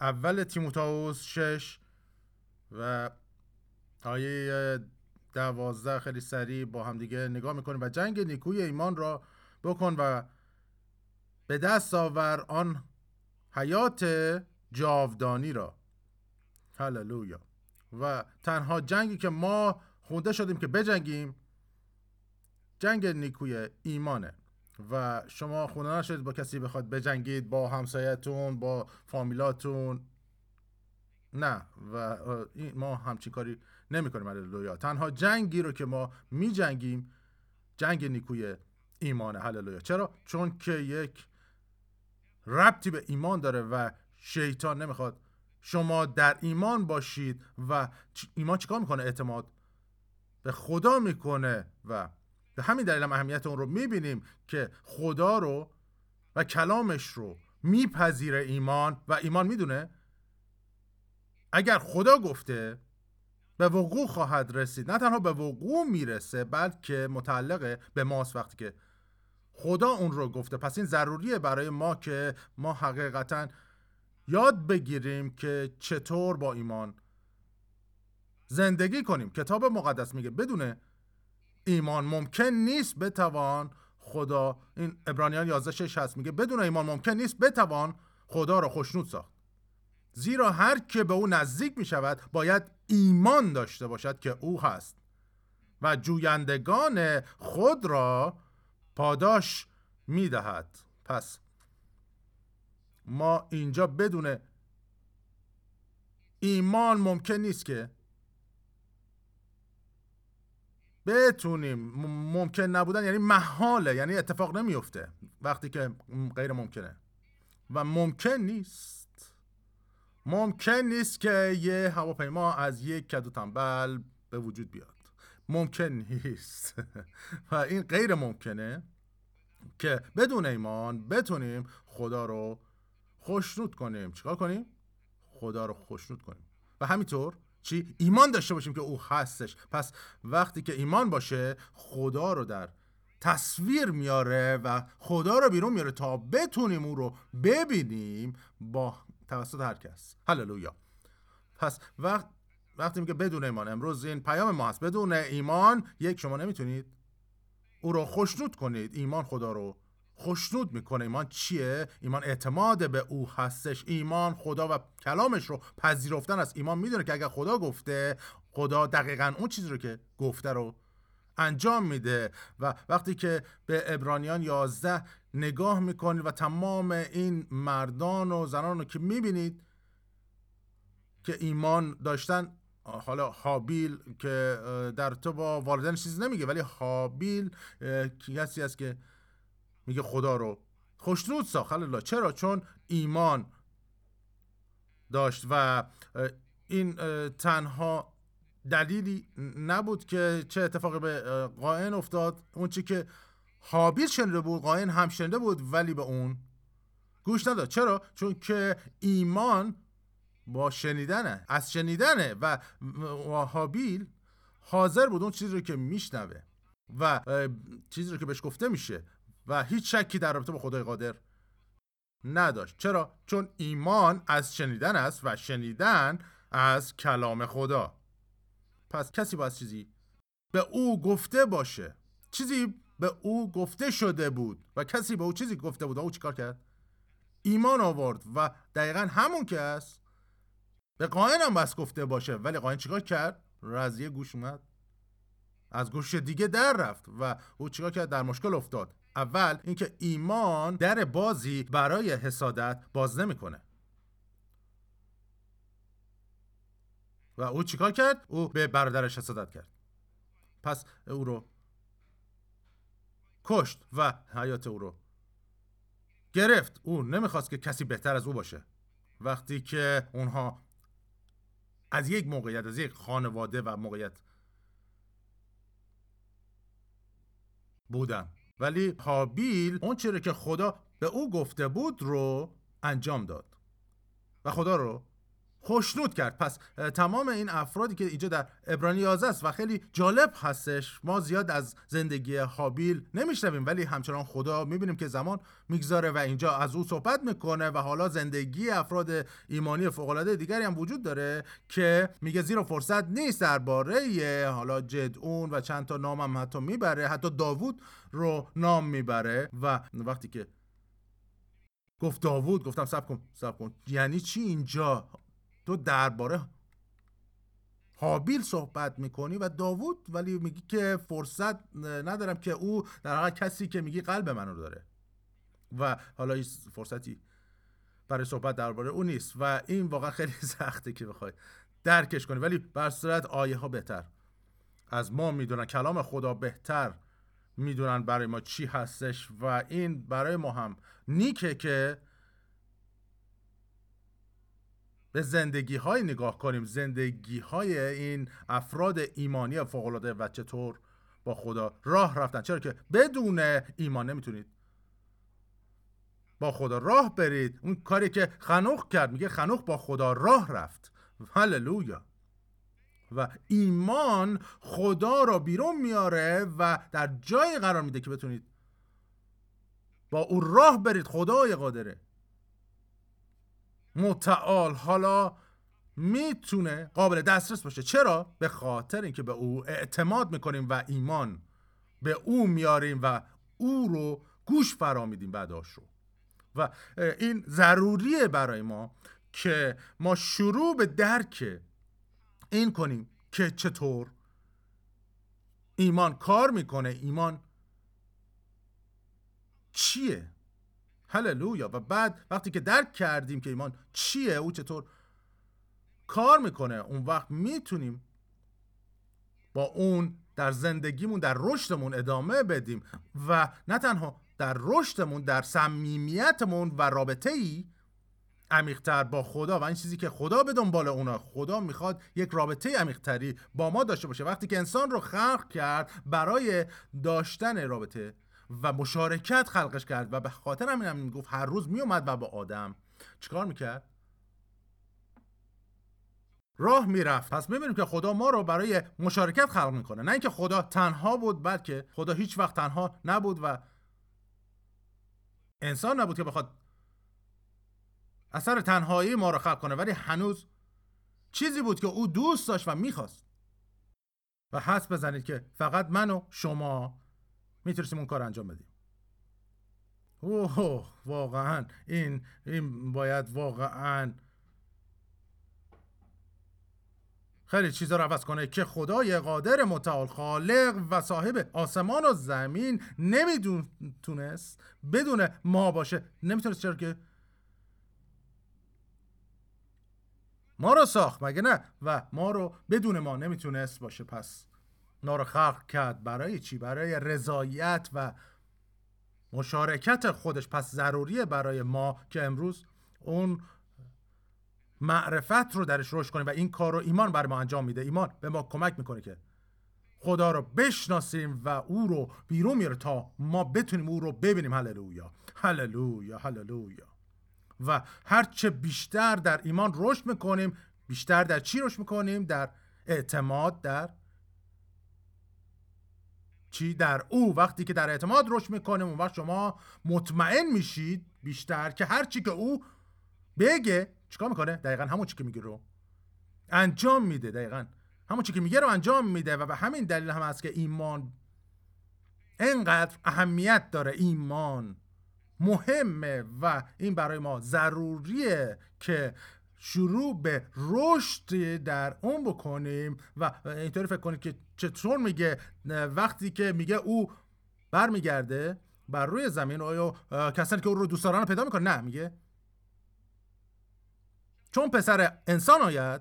اول تیموتائوس 6 و آیه دوازده خیلی سریع با هم دیگه نگاه می‌کنیم و جنگ نیکوی ایمان را بکن و به دست آور آن حیات جاودانی را. هللویا. و تنها جنگی که ما خونده شدیم که بجنگیم جنگ نیکوی ایمانه. و شما خونه نشدید با کسی بخواد بجنگید با همسایتون با فامیلاتون؟ نه. و ما همچین کاری نمی کنیم هللویا تنها جنگی رو که ما می جنگیم جنگ نیکوی ایمانه هللویا چرا؟ چون که یک ربطی به ایمان داره و شیطان نمی‌خواد شما در ایمان باشید و ایمان چیکار می‌کنه؟ اعتماد به خدا می‌کنه و به همین دلیل هم اهمیت اون رو می‌بینیم که خدا رو و کلامش رو میپذیره ایمان و ایمان می‌دونه؟ اگر خدا گفته به وقوع خواهد رسید. نه تنها به وقوع می‌رسه بلکه متعلق به ماست وقتی که خدا اون رو گفته. پس این ضروریه برای ما که ما حقیقتا یاد بگیریم که چطور با ایمان زندگی کنیم. کتاب مقدس میگه بدون ایمان ممکن نیست بتوان خدا این ابرانیان 11 6 هست میگه بدون ایمان ممکن نیست بتوان خدا را خوشنود ساخت. زیرا هر که به او نزدیک می شود باید ایمان داشته باشد که او هست. و جویندگان خود را پاداش می دهد پس ما اینجا بدون ایمان ممکن نیست که بتونیم. ممکن نبودن یعنی محاله یعنی اتفاق نمیفته وقتی که غیر ممکنه. و ممکن نیست. ممکن نیست که یه هواپیما از یک کدو تنبل به وجود بیاد. ممکن نیست. و این غیر ممکنه که بدون ایمان بتونیم خدا رو خوشنود کنیم. چیکار کنیم؟ خدا رو خوشنود کنیم. و همینطور چی؟ ایمان داشته باشیم که او هستش. پس وقتی که ایمان باشه خدا رو در تصویر میاره و خدا رو بیرون میاره تا بتونیم او رو ببینیم با توسط هر کس. هللویا. پس وقت وقتی میگه بدون ایمان امروز این پیام ما هست. بدون ایمان یک شما نمی‌تونید او رو خوشنود کنید. ایمان خدا رو خوشنود می‌کنه ایمان چیه؟ ایمان اعتماد به او هستش. ایمان خدا و کلامش رو پذیرفتن است. ایمان می‌دونه که اگر خدا گفته خدا دقیقا اون چیزی رو که گفته رو انجام میده. و وقتی که به ابرانیان 11 نگاه می‌کنید و تمام این مردان و زنان رو که می‌بینید که ایمان داشتن حالا حابیل که در تو با والدین چیزی نمیگه ولی حابیل کسی است که میگه خدا رو. خوشنود ساخت الله چرا؟ چون ایمان داشت و این تنها دلیلی نبود که چه اتفاقی به قائن افتاد. اون چی که حابیل شنیده بود قائن هم شنیده بود ولی به اون گوش نداد. چرا؟ چون که ایمان با شنیدنه از شنیدنه و حابیل حاضر بود اون چیزی رو که میشنوه و چیزی رو که بهش گفته میشه. و هیچ شکی در رابطه با خدای قادر نداشت. چرا؟ چون ایمان از شنیدن است و شنیدن از کلام خدا. پس کسی باید چیزی به او گفته باشه. چیزی به او گفته شده بود و کسی به او چیزی گفته بود او چیکار کرد؟ ایمان آورد و دقیقا همون که است به قاین هم بس گفته باشه. ولی قاین چیکار کرد؟ رضیه گوش اومد. از گوش دیگه در رفت و او چیکار کرد؟ در مشکل افتاد. اول اینکه ایمان در بازی برای حسادت باز نمی‌کنه. و او چیکار کرد؟ او به برادرش حسادت کرد. پس او رو کشت و حیات او رو گرفت. او نمی‌خواست که کسی بهتر از او باشه. وقتی که اونها از یک موقعیت از یک خانواده و موقعیت بودن. ولی حابیل اون چیزی که خدا به او گفته بود رو انجام داد. و خدا رو؟ خوشنود کرد. پس تمام این افرادی که اینجا در ابرانی 11 است و خیلی جالب هستش ما زیاد از زندگی حابیل نمیشنویم ولی همچنان خدا می‌بینیم که زمان می‌گذاره و اینجا از او صحبت می‌کنه و حالا زندگی افراد ایمانی فوق العاده دیگری هم وجود داره که میگه زیرا فرصت نیست درباره حالا جدعون و چند تا نام هم حتی می‌بره حتی داوود رو نام می‌بره و وقتی که گفت داوود گفتم سب کن سب کن. یعنی چی اینجا؟ تو درباره حابیل صحبت می‌کنی و داوود ولی میگی که فرصت ندارم که او در واقع کسی که میگی قلب منو داره. و حالا این فرصتی برای صحبت درباره او نیست و این واقعا خیلی سخته که بخوای درکش کنی. ولی بر صورت آیه ها بهتر. از ما می‌دونن کلام خدا بهتر می‌دونن برای ما چی هستش و این برای ما هم نیکه که به زندگی های نگاه کنیم. زندگی های این افراد ایمانی فوقلاده و چطور با خدا راه رفتن. چرا که بدون ایمان نمی‌تونید. با خدا راه برید. اون کاری که خنوخ کرد میگه خنوخ با خدا راه رفت. هللویا. و ایمان خدا را بیرون میاره و در جایی قرار میده که بتونید با او راه برید. خدای قادره. متعال حالا می‌تونه قابل دسترس باشه. چرا؟ به خاطر اینکه به او اعتماد می‌کنیم و ایمان به او میاریم و او رو گوش فرا میدیم بعداش رو. و این ضروریه برای ما که ما شروع به درک این کنیم که چطور ایمان کار می‌کنه. ایمان چیه؟ هللویا. و بعد وقتی که درک کردیم که ایمان چیه او چطور کار می‌کنه اون وقت می‌تونیم با اون در زندگیمون در رشدمون ادامه بدیم. و نه تنها در رشدمون در صمیمیتمون و رابطه ای عمیقتر با خدا و این چیزی که خدا به دنبال اونا خدا می‌خواد یک رابطه عمیقتری با ما داشته باشه. وقتی که انسان رو خلق کرد برای داشتن رابطه و مشارکت خلقش کرد و به خاطر همین هم می‌گفت هر روز میومد و با آدم. چیکار می‌کرد؟ راه می‌رفت. پس می‌بینیم که خدا ما رو برای مشارکت خلق می‌کنه. نه اینکه خدا تنها بود بلکه خدا هیچ وقت تنها نبود و انسان نبود که بخواد اثر تنهایی ما رو خلق کنه. ولی هنوز چیزی بود که او دوست داشت و می‌خواست. و حس بزنید که فقط من و شما می‌تونستیم اون کار انجام بدیم. اوه واقعا. این این باید واقعا خیلی چیزا رو عوض کنه که خدای قادر متعال خالق و صاحب آسمان و زمین نمی‌دونست بدون ما باشه. نمی‌تونست چرا که؟ ما رو ساخت مگه نه؟ و ما رو بدون ما نمی‌تونست باشه. پس رو خلق کرد. برای چی؟ برای رضایت و مشارکت خودش. پس ضروریه برای ما که امروز اون معرفت رو درش رشد کنیم و این کار رو ایمان بر ما انجام میده. ایمان به ما کمک می‌کنه که خدا رو بشناسیم و او رو بیرون میاره تا ما بتونیم او رو ببینیم. هللویا. هللویا هللویا. و هرچه بیشتر در ایمان رشد می‌کنیم بیشتر در چی رشد می‌کنیم؟ در اعتماد در چی در او وقتی که در اعتماد رشد می‌کنیم اون وقت شما مطمئن میشید بیشتر که هر چی که او بگه چیکار می‌کنه؟ دقیقا همون چی که میگه رو. انجام میده دقیقا. همون چی که میگه رو انجام میده و به همین دلیل هم هست که ایمان انقدر اهمیت داره. ایمان مهمه و این برای ما ضروریه که شروع به رشد در اون بکنیم و اینطوری فکر کنید که چطور میگه وقتی که میگه او برمیگرده بر روی زمین آیا کسانی که او رو دوست دارن پیدا می‌کنه؟ نه میگه. چون پسر انسان آید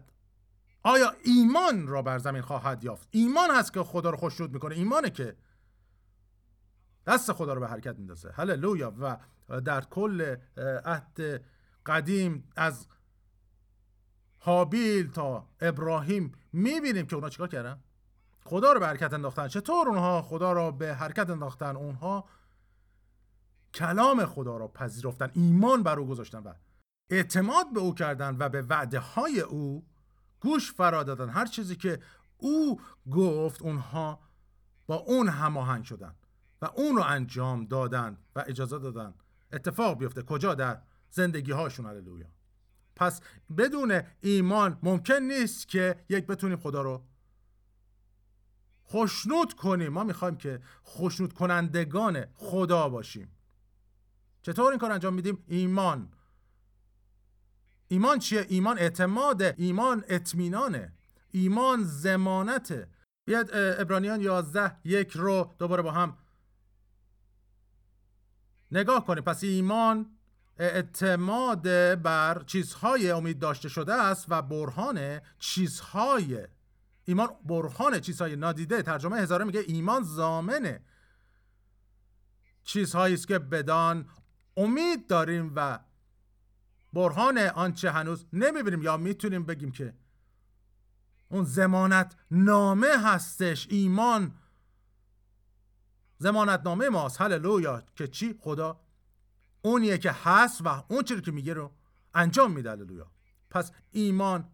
آیا ایمان را بر زمین خواهد یافت؟ ایمان هست که خدا رو خوشنود می‌کنه. ایمانه که دست خدا رو به حرکت میندازه. هللویا. و در کل عهد قدیم از حابیل تا ابراهیم می‌بینیم که اونا چیکار کردن؟ خدا رو به حرکت انداختن. چطور اونها خدا رو به حرکت انداختن؟ اونها کلام خدا رو پذیرفتن ایمان بر او گذاشتن و اعتماد به او کردن و به وعده های او گوش فرا دادن. هر چیزی که او گفت اونها با اون هماهنگ شدن و اون رو انجام دادن و اجازه دادن. اتفاق بیفته. کجا؟ در زندگی هاشون هللویا. پس بدون ایمان ممکن نیست که یک بتونیم خدا رو خوشنود کنیم. ما می‌خوایم که خوشنود کنندگان خدا باشیم. چطور این کار انجام میدیم؟ ایمان. ایمان چیه؟ ایمان اعتماد ایمان اطمینانه. ایمان زمانته بیاد ابرانیان 11 یک رو دوباره با هم نگاه کنیم. پس ایمان اعتماد بر چیزهای امید داشته شده است و برهان چیزهای ایمان برهان چیزهای نادیده. ترجمه هزاره میگه ایمان زامنه. چیزهایی است که بدان امید داریم و برهان آنچه هنوز نمی‌بینیم یا می‌تونیم بگیم که اون زمانت نامه هستش. ایمان زمانت نامه ماست. هللویا. که چی؟ خدا اونیه که هست و اون چیزی که میگه رو انجام میده. هللویا. پس ایمان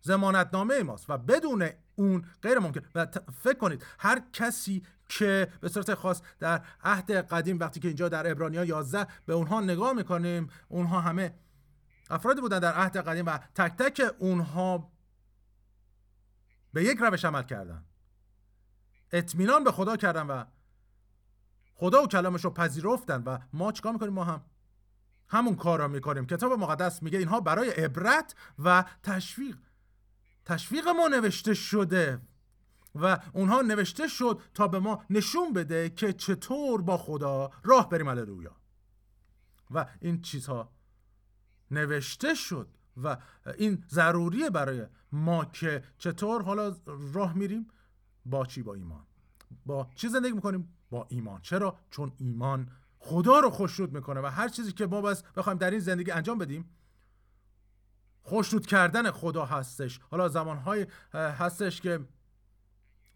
زمانت نامه ماست و بدون اون غیر ممکن. و فکر کنید هر کسی که به صورت خاص در عهد قدیم وقتی که اینجا در ابرانیا 11 به اونها نگاه می‌کنیم اونها همه افرادی بودن در عهد قدیم و تک تک اونها به یک روش عمل کردن. اطمینان به خدا کردن و خدا و کلامش رو پذیرفتن و ما چیکار می‌کنیم؟ ما هم همون کار را می‌کنیم. کتاب مقدس میگه اینها برای عبرت و تشویق. تشویق ما نوشته شده و اونها نوشته شد تا به ما نشون بده که چطور با خدا راه بریم. هللویا. و این چیزها نوشته شد و این ضروریه برای ما که چطور حالا راه میریم؟ با چی؟ با ایمان. با چی زندگی می‌کنیم؟ با ایمان. چرا؟ چون ایمان خدا رو خوشنود می‌کنه و هر چیزی که ما بس بخوایم در این زندگی انجام بدیم خوشنود کردن خدا هستش. حالا زمانهای هستش که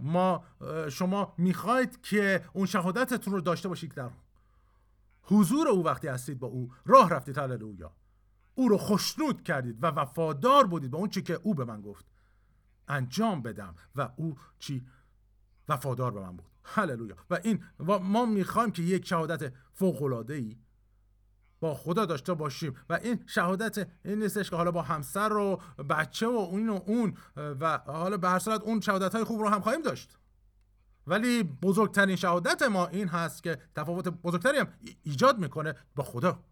ما شما می‌خواید که اون شهادتتون رو داشته باشید در حضور او وقتی هستید با او راه رفتید هللویا. او رو خوشنود کردید و وفادار بودید با اون چی که او به من گفت. انجام بدم. و او چی؟ وفادار به من بود. هللویا. و این و ما می‌خوایم که یک شهادت فوق العاده ای با خدا داشته باشیم. و این شهادت این نیستش که حالا با همسر و بچه و اون و اون و حالا به هر صورت اون شهادت های خوب رو هم خواهیم داشت. ولی بزرگترین شهادت ما این هست که تفاوت بزرگتری هم ایجاد می‌کنه با خدا.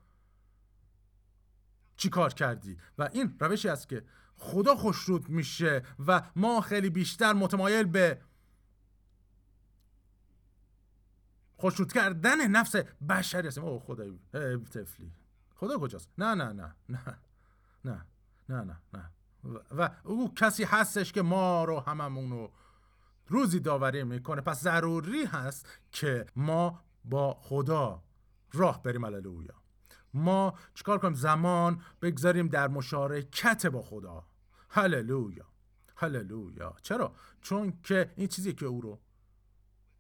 چی کار کردی؟ و این روشی است که خدا خوشرود میشه و ما خیلی بیشتر متمایل به خوشرود کردن نفس بشری هستیم او خدای تفلی خدا کجاست؟ نه نه نه نه نه نه نه نه. و او کسی هستش که ما رو هممون رو روزی داوری می‌کنه. پس ضروری هست که ما با خدا راه بریم. هللویا. ما چیکار کنیم؟ زمان بگذاریم در مشارکت با خدا. هللویا. هللویا. چرا؟ چون که این چیزی که او رو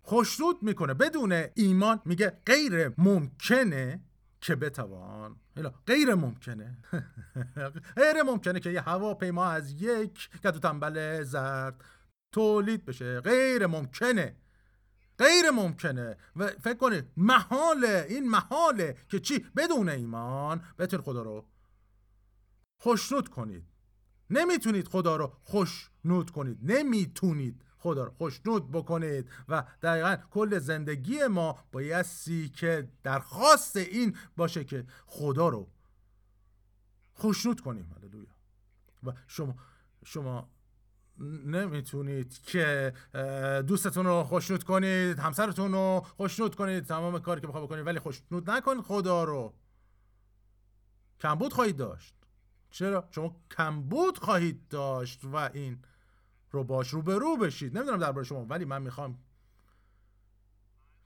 خوشنود می‌کنه. بدون ایمان میگه غیر ممکنه که بتوان. غیر ممکنه. غیر ممکنه که یه هواپیما از یک کدو تنبل زرد تولید بشه. غیر ممکنه. غیر ممکنه. و فکر کنید محاله این محاله که چی؟ بدون ایمان بتون خدا رو خوشنود کنید. نمی‌تونید خدا رو خوشنود کنید. نمی‌تونید. خدا رو خوشنود بکنید. و دقیقا کل زندگی ما بایستی که درخواست این باشه که خدا رو خوشنود کنیم. هللویا. و شما شما نمی‌تونید که دوستتون رو خوشنود کنید همسرتون رو خوشنود کنید تمام کاری که بخواه بکنید ولی خوشنود نکنید خدا رو. کمبود خواهید داشت. چرا؟ شما کمبود خواهید داشت و این رو باش رو به رو بشید. نمی‌دونم درباره شما ولی من می‌خوام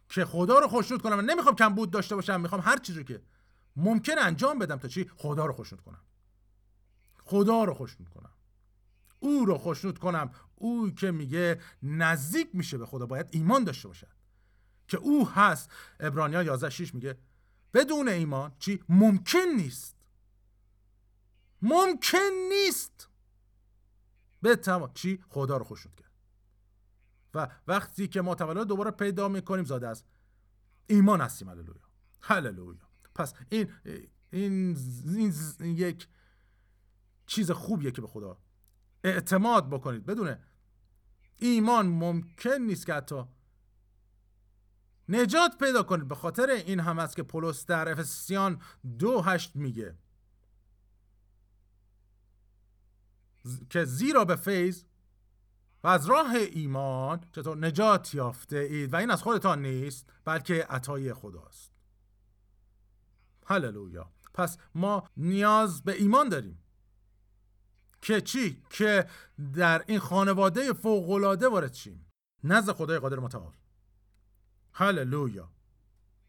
که خدا رو خوشنود کنم. و نمی‌خوام کمبود داشته باشم می‌خوام هر چیزی که ممکن انجام بدم تا چی؟ خدا رو خوشنود کنم. خدا رو خوشنود کنم. او رو خوشنود کنم. او که میگه نزدیک میشه به خدا باید ایمان داشته باشد. که او هست. ابرانیا 11 6 میگه بدون ایمان چی؟ ممکن نیست. ممکن نیست. به تمام چی؟ خدا رو خوشنود کرد و وقتی که ما تولد دوباره پیدا می‌کنیم زاده از ایمان هستیم. هللویا. هللویا. پس این این, این, این یک چیز خوبیه که به خدا اعتماد بکنید. بدونه ایمان ممکن نیست که حتی نجات پیدا کنید. به خاطر این هم است که پولس در افسیان دو هشت میگه. که زیرا به فیض و از راه ایمان چطور نجات یافته اید و این از خودتان نیست بلکه عطای خداست. هللویا. پس ما نیاز به ایمان داریم. که چی؟ که در این خانواده فوقالعاده وارد شیم. نزد خدای قادر متعال. هللویا.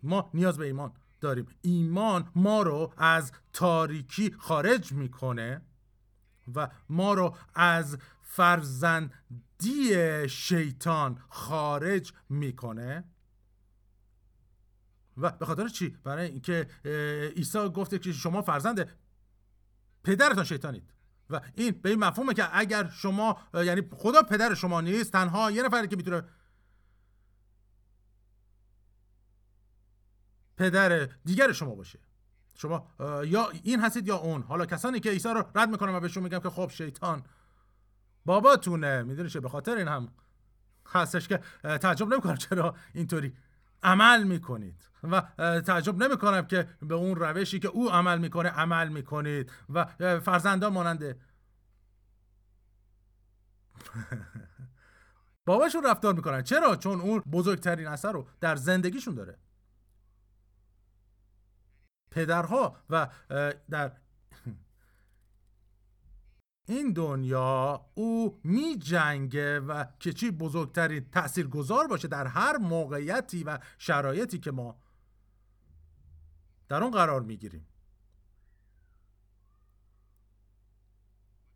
ما نیاز به ایمان داریم. ایمان ما رو از تاریکی خارج می‌کنه. و ما رو از فرزندی شیطان خارج می‌کنه. و به خاطر چی؟ برای اینکه عیسی گفته که شما فرزند پدرتان شیطانید. و این به این مفهومه که اگر شما یعنی خدا پدر شما نیست تنها یه نفری که می‌تونه پدر دیگر شما باشه. شما یا این هستید یا اون. حالا کسانی که عیسی رو رد می‌کنم و بهشون میگم که خب شیطان. باباتونه می‌دونی چه به خاطر این هم هستش که تعجب نمی‌کنم چرا اینطوری عمل می‌کنید. و تعجب نمی‌کنم که به اون روشی که او عمل می‌کنه عمل می‌کنید. و فرزندان ماننده باباشون رفتار می‌کنن. چرا؟ چون اون بزرگترین اثر رو در زندگیشون داره. پدرها و در این دنیا او می جنگه و که چی بزرگترین تأثیر گذار باشه در هر موقعیتی و شرایطی که ما در اون قرار می‌گیریم.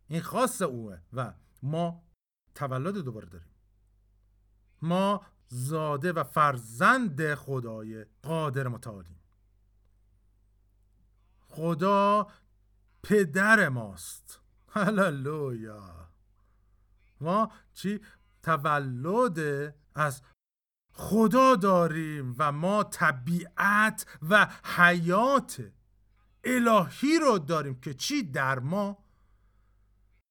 این خاص اوه و ما تولد دوباره داریم. ما زاده و فرزند خدای قادر متعالیم خدا پدر ماست. هللویا. ما چی؟ تولد از خدا داریم و ما طبیعت و حیات الهی رو داریم که چی؟ در ما.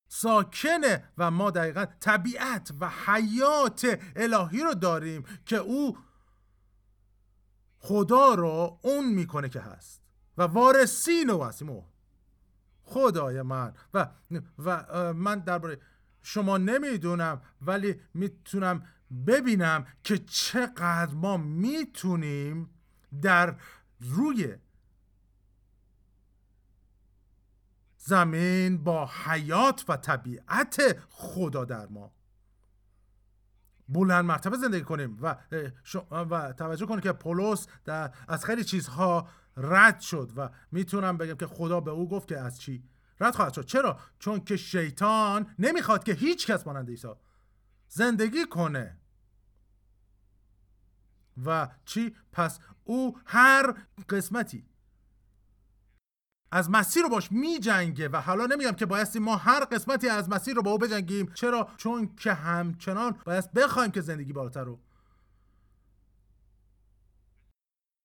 ساکنه و ما دقیقا طبیعت و حیات الهی رو داریم که او خدا رو اون می‌کنه که هست. و وارثین او هستیم خدای من. و و من درباره شما نمی‌دونم ولی می‌تونم ببینم که چقدر ما می‌تونیم در روی زمین با حیات و طبیعت خدا در ما. بلند مرتبه زندگی کنیم و و توجه کنیم که پولس در از خیلی چیزها رد شد و می‌تونم بگم که خدا به او گفت که از چی رد خواهد شد. چرا؟ چون که شیطان نمی‌خواد که هیچ کس مانند عیسی زندگی کنه. و چی؟ پس او هر قسمتی از مسیر رو باش می جنگه و حالا نمیگم که بایستی ما هر قسمتی از مسیر رو با او بجنگیم. چرا؟ چون که همچنان باید بخوایم که زندگی بالاتر رو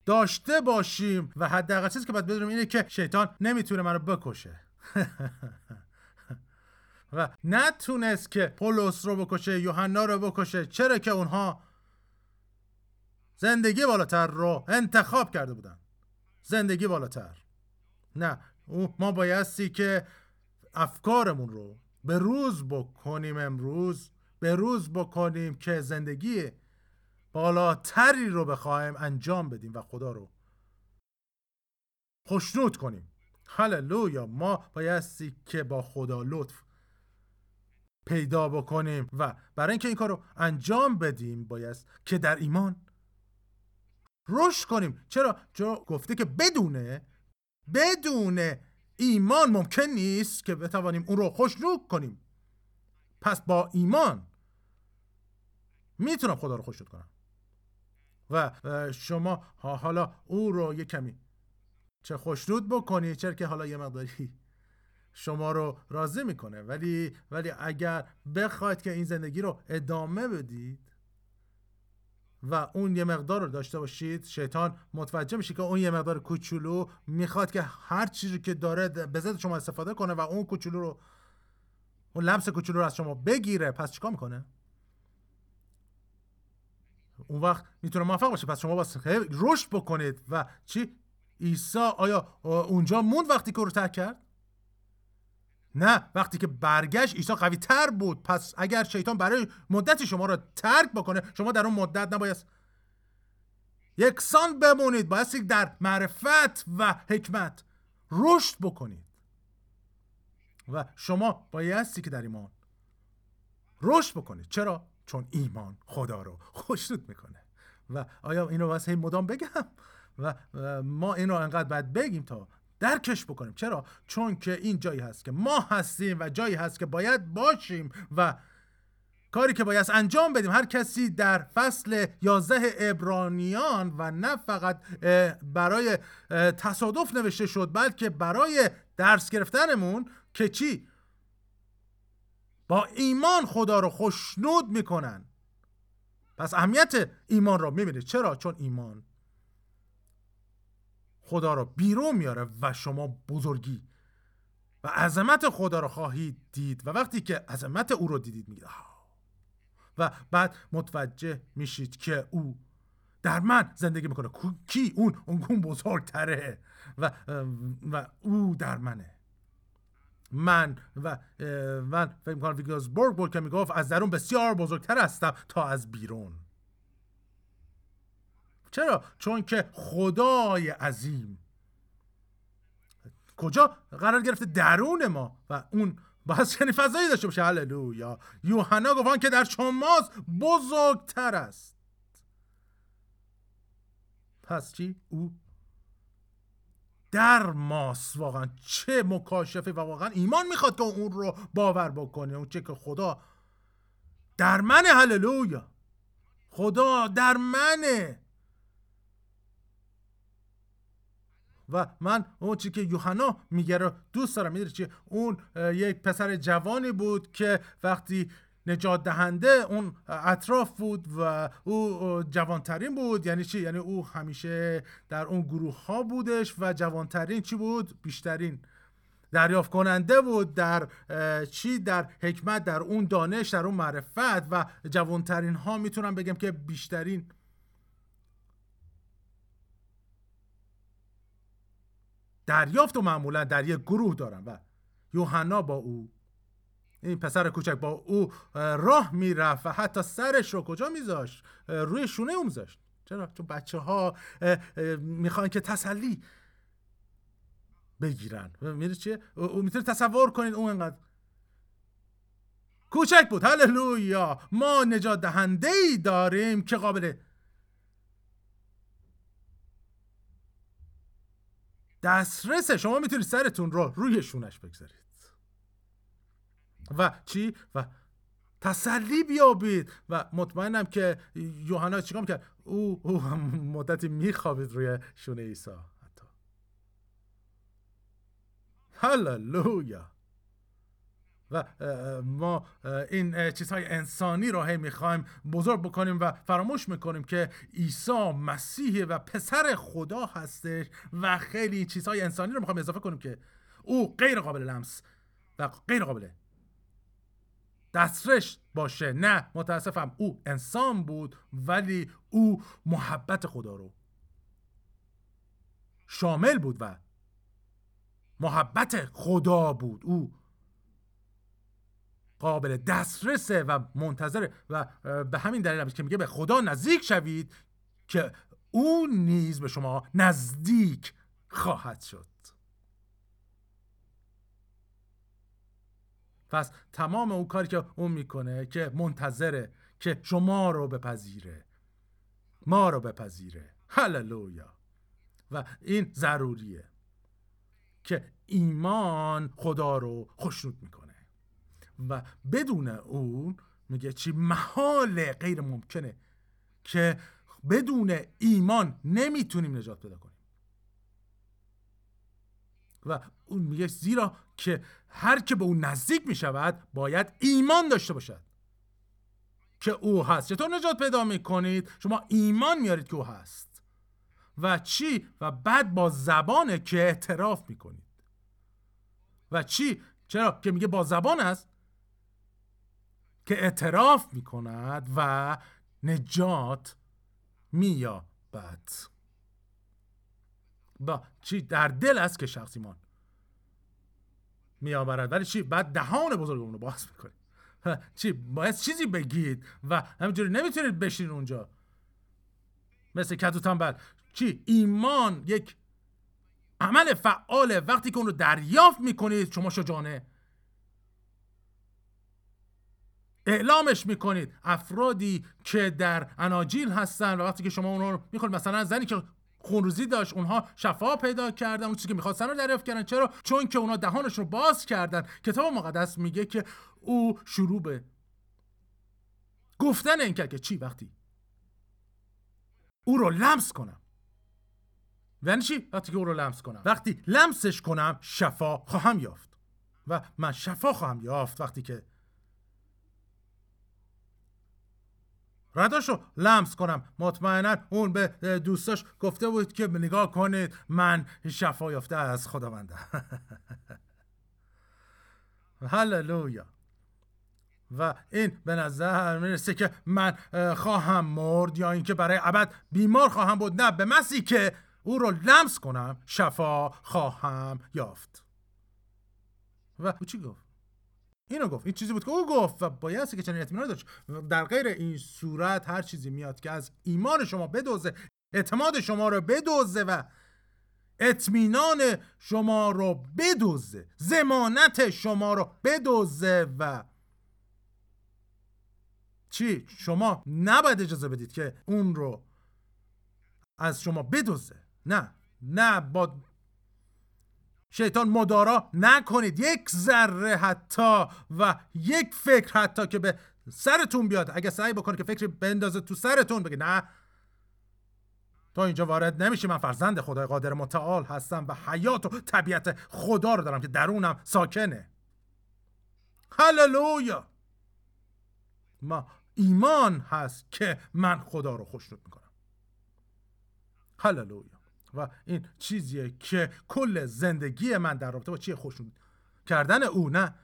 داشته باشیم و حداقل چیزی که باید بدونیم اینه که شیطان نمی‌تونه منو بکشه. و نتونست که پولس رو بکشه یوحنا رو بکشه چرا که اونها زندگی بالاتر رو انتخاب کرده بودن. زندگی بالاتر. نه ما بایستی که افکارمون رو به روز بکنیم امروز به روز بکنیم که زندگی بالاتری رو بخوایم انجام بدیم و خدا رو خوشنود کنیم. هللویا. ما بایستی که با خدا لطف پیدا بکنیم و برای اینکه این کار رو انجام بدیم باید که در ایمان رشد کنیم. چرا؟ چرا گفته که بدونه بدون ایمان ممکن نیست که بتوانیم اون رو خوشنود کنیم. پس با ایمان می‌تونم خدا رو خوشنود کنم. و شما حالا او رو یه کمی چه خوشنود بکنی چرا که حالا یه مقداری شما رو راضی می‌کنه. ولی ولی اگر بخواید که این زندگی رو ادامه بدید و اون یه مقدار رو داشته باشید شیطان متوجه میشه که اون یه مقدار کوچولو می‌خواد که هر چیزی که داره ضد شما استفاده کنه و اون کوچولو رو اون لمس کوچولو رو از شما بگیره پس چیکار می‌کنه؟ اون وقت می‌تونه موفق باشه. پس شما باید رشد بکنید. و چی؟ عیسی آیا اونجا موند وقتی که رو ترک کرد؟ نه. وقتی که برگشت عیسی قوی تر بود. پس اگر شیطان برای مدتی شما را ترک بکنه شما در اون مدت نباید یکسان بمونید. باید در معرفت و حکمت رشد بکنید. و شما بایستی که در ایمان رشد بکنید. چرا؟ چون ایمان خدا رو خوشنود می‌کنه. و آیا اینو واسه مدام بگم؟ و ما اینو انقدر باید بگیم تا درکش بکنیم. چرا؟ چون که این جایی هست که ما هستیم و جایی هست که باید باشیم و کاری که باید انجام بدیم. هر کسی در فصل 11 ابرانیان و نه فقط برای تصادف نوشته شد بلکه برای درس گرفتنمون که چی؟ با ایمان خدا رو خوشنود می‌کنن. پس اهمیت ایمان رو می‌بینید. چرا؟ چون ایمان خدا رو بیرون میاره و شما بزرگی. و عظمت خدا رو خواهید دید و وقتی که عظمت او رو دیدید میگید و بعد متوجه میشید که او در من زندگی می‌کنه. کی؟ اون اون بزرگتره. و و او در منه. من و من فکر می‌کنم ویگلزبورگ بود که می‌گفت از درون بسیار بزرگتر هستم تا از بیرون. چرا؟ چون که خدای عظیم. کجا؟ قرار گرفته درون ما و اون باید یعنی فضایی داشته باشه. هللویا. یوحنا گفتن که در شماست بزرگتر است. پس چی؟ او در ماست. واقعا چه مکاشفه و واقعا ایمان می‌خواد که اون رو باور بکنه. اون چه که خدا در منه هللویا. خدا در منه و من اون چی که یوحنا میگه رو دوست دارم. می‌دونی چی؟ اون یک پسر جوانی بود که وقتی نجات دهنده اون اطراف بود و او جوانترین بود. یعنی چی؟ یعنی او همیشه در اون گروه ها بودش و جوانترین چی بود؟ بیشترین دریافت کننده بود در چی؟ در حکمت در اون دانش در اون معرفت و جوانترین ها می‌تونم بگم که بیشترین دریافت و معمولا در یک گروه دارن و یوحنا با او این پسر کوچک با او راه می‌رفت و حتی سرش رو کجا میذاشت؟ روی شونه او میذاشت. چرا؟ چون بچه ها می‌خوان که تسلی بگیرن. میره چیه؟ او می‌تونه تصور کنید اون انقدر کوچک بود. هللویا! ما نجات دهنده ای داریم که قابل دسترسه شما می‌تونید سرتون رو روی شونش بگذارید. و چی؟ و تسلی بیابید. و مطمئنم که یوحنا چیکار کرد او, او مدتی میخوابید روی شونه عیسی حتی. هللویا. و ما این چیزهای انسانی رو هی می‌خوایم بزرگ بکنیم و فراموش می‌کنیم که عیسی مسیح و پسر خدا هستش و خیلی چیزهای انسانی رو می‌خوایم اضافه کنیم که او غیر قابل لمس و غیر قابل دسترش باشه. نه متاسفم او انسان بود ولی او محبت خدا رو شامل بود و محبت خدا بود. او قابل دسترسه و منتظره و به همین دلیل که میگه به خدا نزدیک شوید که او نیز به شما نزدیک خواهد شد. پس تمام اون کاری که اون می‌کنه که منتظره که شما رو بپذیره. ما رو بپذیره. هللویا. و این ضروریه که ایمان خدا رو خوشنود می‌کنه. و بدون اون میگه چی؟ محال غیر ممکنه که بدون ایمان نمی‌تونیم نجات پیدا کنیم. و اون میگه زیرا که هر که به اون نزدیک می‌شود باید ایمان داشته باشد که او هست. چطور نجات پیدا می‌کنید؟ شما ایمان میارید که او هست. و چی؟ و بعد با زبانه که اعتراف می‌کنید. و چی؟ چرا که میگه با زبان است؟ که اعتراف می‌کند و نجات مییابد. با چی؟ در دل است که شخص ایمان میآورد. ولی چی؟ بعد دهان بزرگمون رو باز می‌کنه چی؟ باید چیزی بگید و همینجوری نمی‌تونید بشین اونجا. مثل کتو تنبل چی؟ ایمان یک عمل فعاله. وقتی که اون رو دریافت می‌کنید شما شجانه. اعلامش می‌کنید. افرادی که در اناجیل هستن و وقتی که شما اون رو مثلا زنی که خونروزی داشت. اونها شفا پیدا کردن اون چیزی که می‌خواستن رو دریافت کردن. چرا؟ چون که اونها دهانش رو باز کردن. کتاب مقدس میگه که او شروع به گفتن این که چی وقتی او رو لمس کنم. یعنی چی؟ وقتی که او رو لمس کنم. وقتی لمسش کنم شفا خواهم یافت. و من شفا خواهم یافت وقتی که رداش رو لمس کنم. مطمئنا اون به دوستاش گفته بود که نگاه کنید من شفا یافته از خداونده. هللویا. و این به نظر می‌رسه که من خواهم مرد یا اینکه برای ابد بیمار خواهم بود. نه به مسی که او رو لمس کنم شفا خواهم یافت. و او چی گفت؟ اینو گفت این چیزی بود که او گفت و باید که چنین اطمینان داشت. در غیر این صورت هر چیزی میاد که از ایمان شما بدوزه اعتماد شما رو بدوزه و اطمینان شما رو بدوزه زمانت شما رو بدوزه و چی؟ شما نباید اجازه بدید که اون رو از شما بدوزه. نه نه با شیطان مدارا نکنید. یک ذره حتی و یک فکر حتی که به سرتون بیاد. اگه سعی بکنه که فکری بندازه تو سرتون بگه نه. تو اینجا وارد نمیشی. من فرزند خدای قادر متعال هستم و حیات و طبیعت خدا رو دارم که درونم ساکنه. هللویا! ما ایمان هست که من خدا رو خوشنود می‌کنم. هللویا! و این چیزیه که کل زندگی من در رابطه با چیه خوشنود کردن او نه؟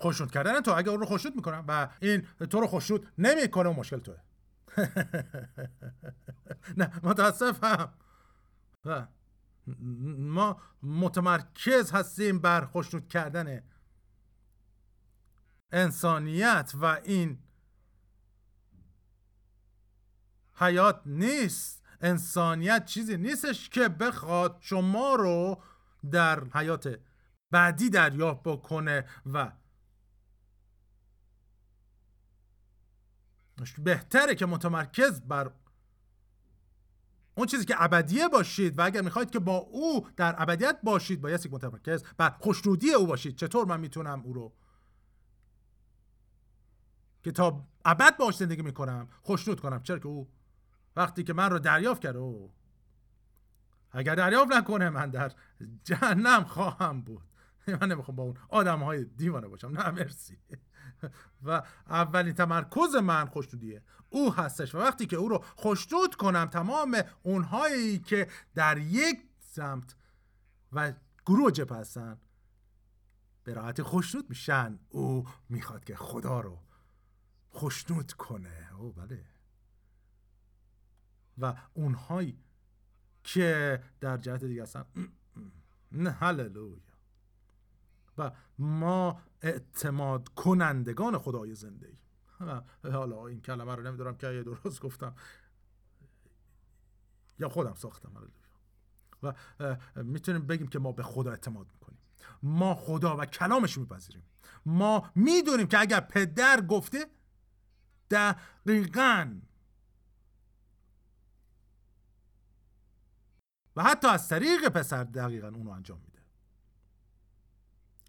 خوشنود کردن تو اگه اون رو خوشنود می‌کنم و این تو رو خوشنود نمی‌کنه مشکل توه. نه متاسفم. ما متمرکز هستیم بر خوشنود کردن انسانیت و این حیات نیست. انسانیت چیزی نیستش که بخواد شما رو در حیات بعدی دریافت بکنه و بهتره که متمرکز بر اون چیزی که ابدیه باشید و اگر می‌خواید که با او در ابدیت باشید باید یک متمرکز بر خوشنودی او باشید. چطور من می‌تونم او رو که تا ابد باش زندگی می‌کنم خوشنود کنم؟ چرا که او وقتی که من رو دریافت کرد اگر دریافت نکنه من در جهنم خواهم بود. من نمی‌خوام با اون آدم های دیوانه باشم. نه مرسی. و اولین تمرکز من خوشنودیه. او هستش و وقتی که او رو خوشنود کنم تمام اونهایی که در یک سمت و گروه جپ هستن به راحتی خوشنود میشن. او می‌خواد که خدا رو خوشنود کنه. او بله. و اونهایی که در جهت دیگه هستن نه هللویا. و ما اعتماد کنندگان خدای زنده ایم حالا این کلمه رو نمی‌دونم که یه درست گفتم. یا خودم ساختم و می‌تونیم بگیم که ما به خدا اعتماد می‌کنیم. ما خدا و کلامش میپذیریم. ما می‌دونیم که اگر پدر گفته دقیقا و حتی از طریق پسر دقیقا اونو انجام میده.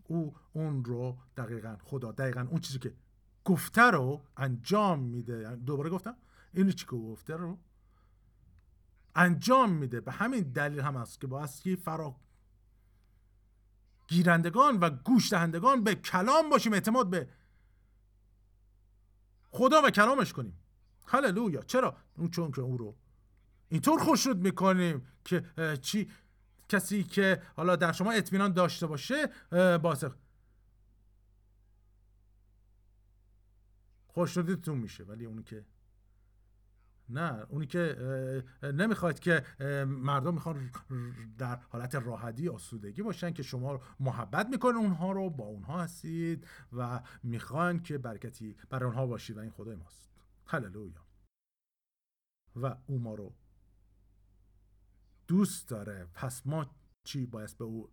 او اون رو دقیقا خدا دقیقا اون چیزی که گفته رو انجام میده. دوباره گفتم؟ اینو چی که گفته رو انجام میده. به همین دلیل هم هست که با که فرا گیرندگان و گوش دهندگان به کلام باشیم اعتماد به خدا و کلامش کنیم. هللویا. چرا؟ اون چون که او رو اینطور خوشنود می‌کنیم که چی کسی که حالا در شما اطمینان داشته باشه باسه خوشنودیتون میشه. ولی اونی که نه اونی که نمی‌خواد که مردم می‌خوان در حالت راحتی آسودگی باشن که شما محبت می‌کنن اونها رو با اونها هستید و می‌خوان که برکتی بر اونها باشید و این خدای ماست. هللویا. و او ما رو دوست داره. پس ما چی باید به او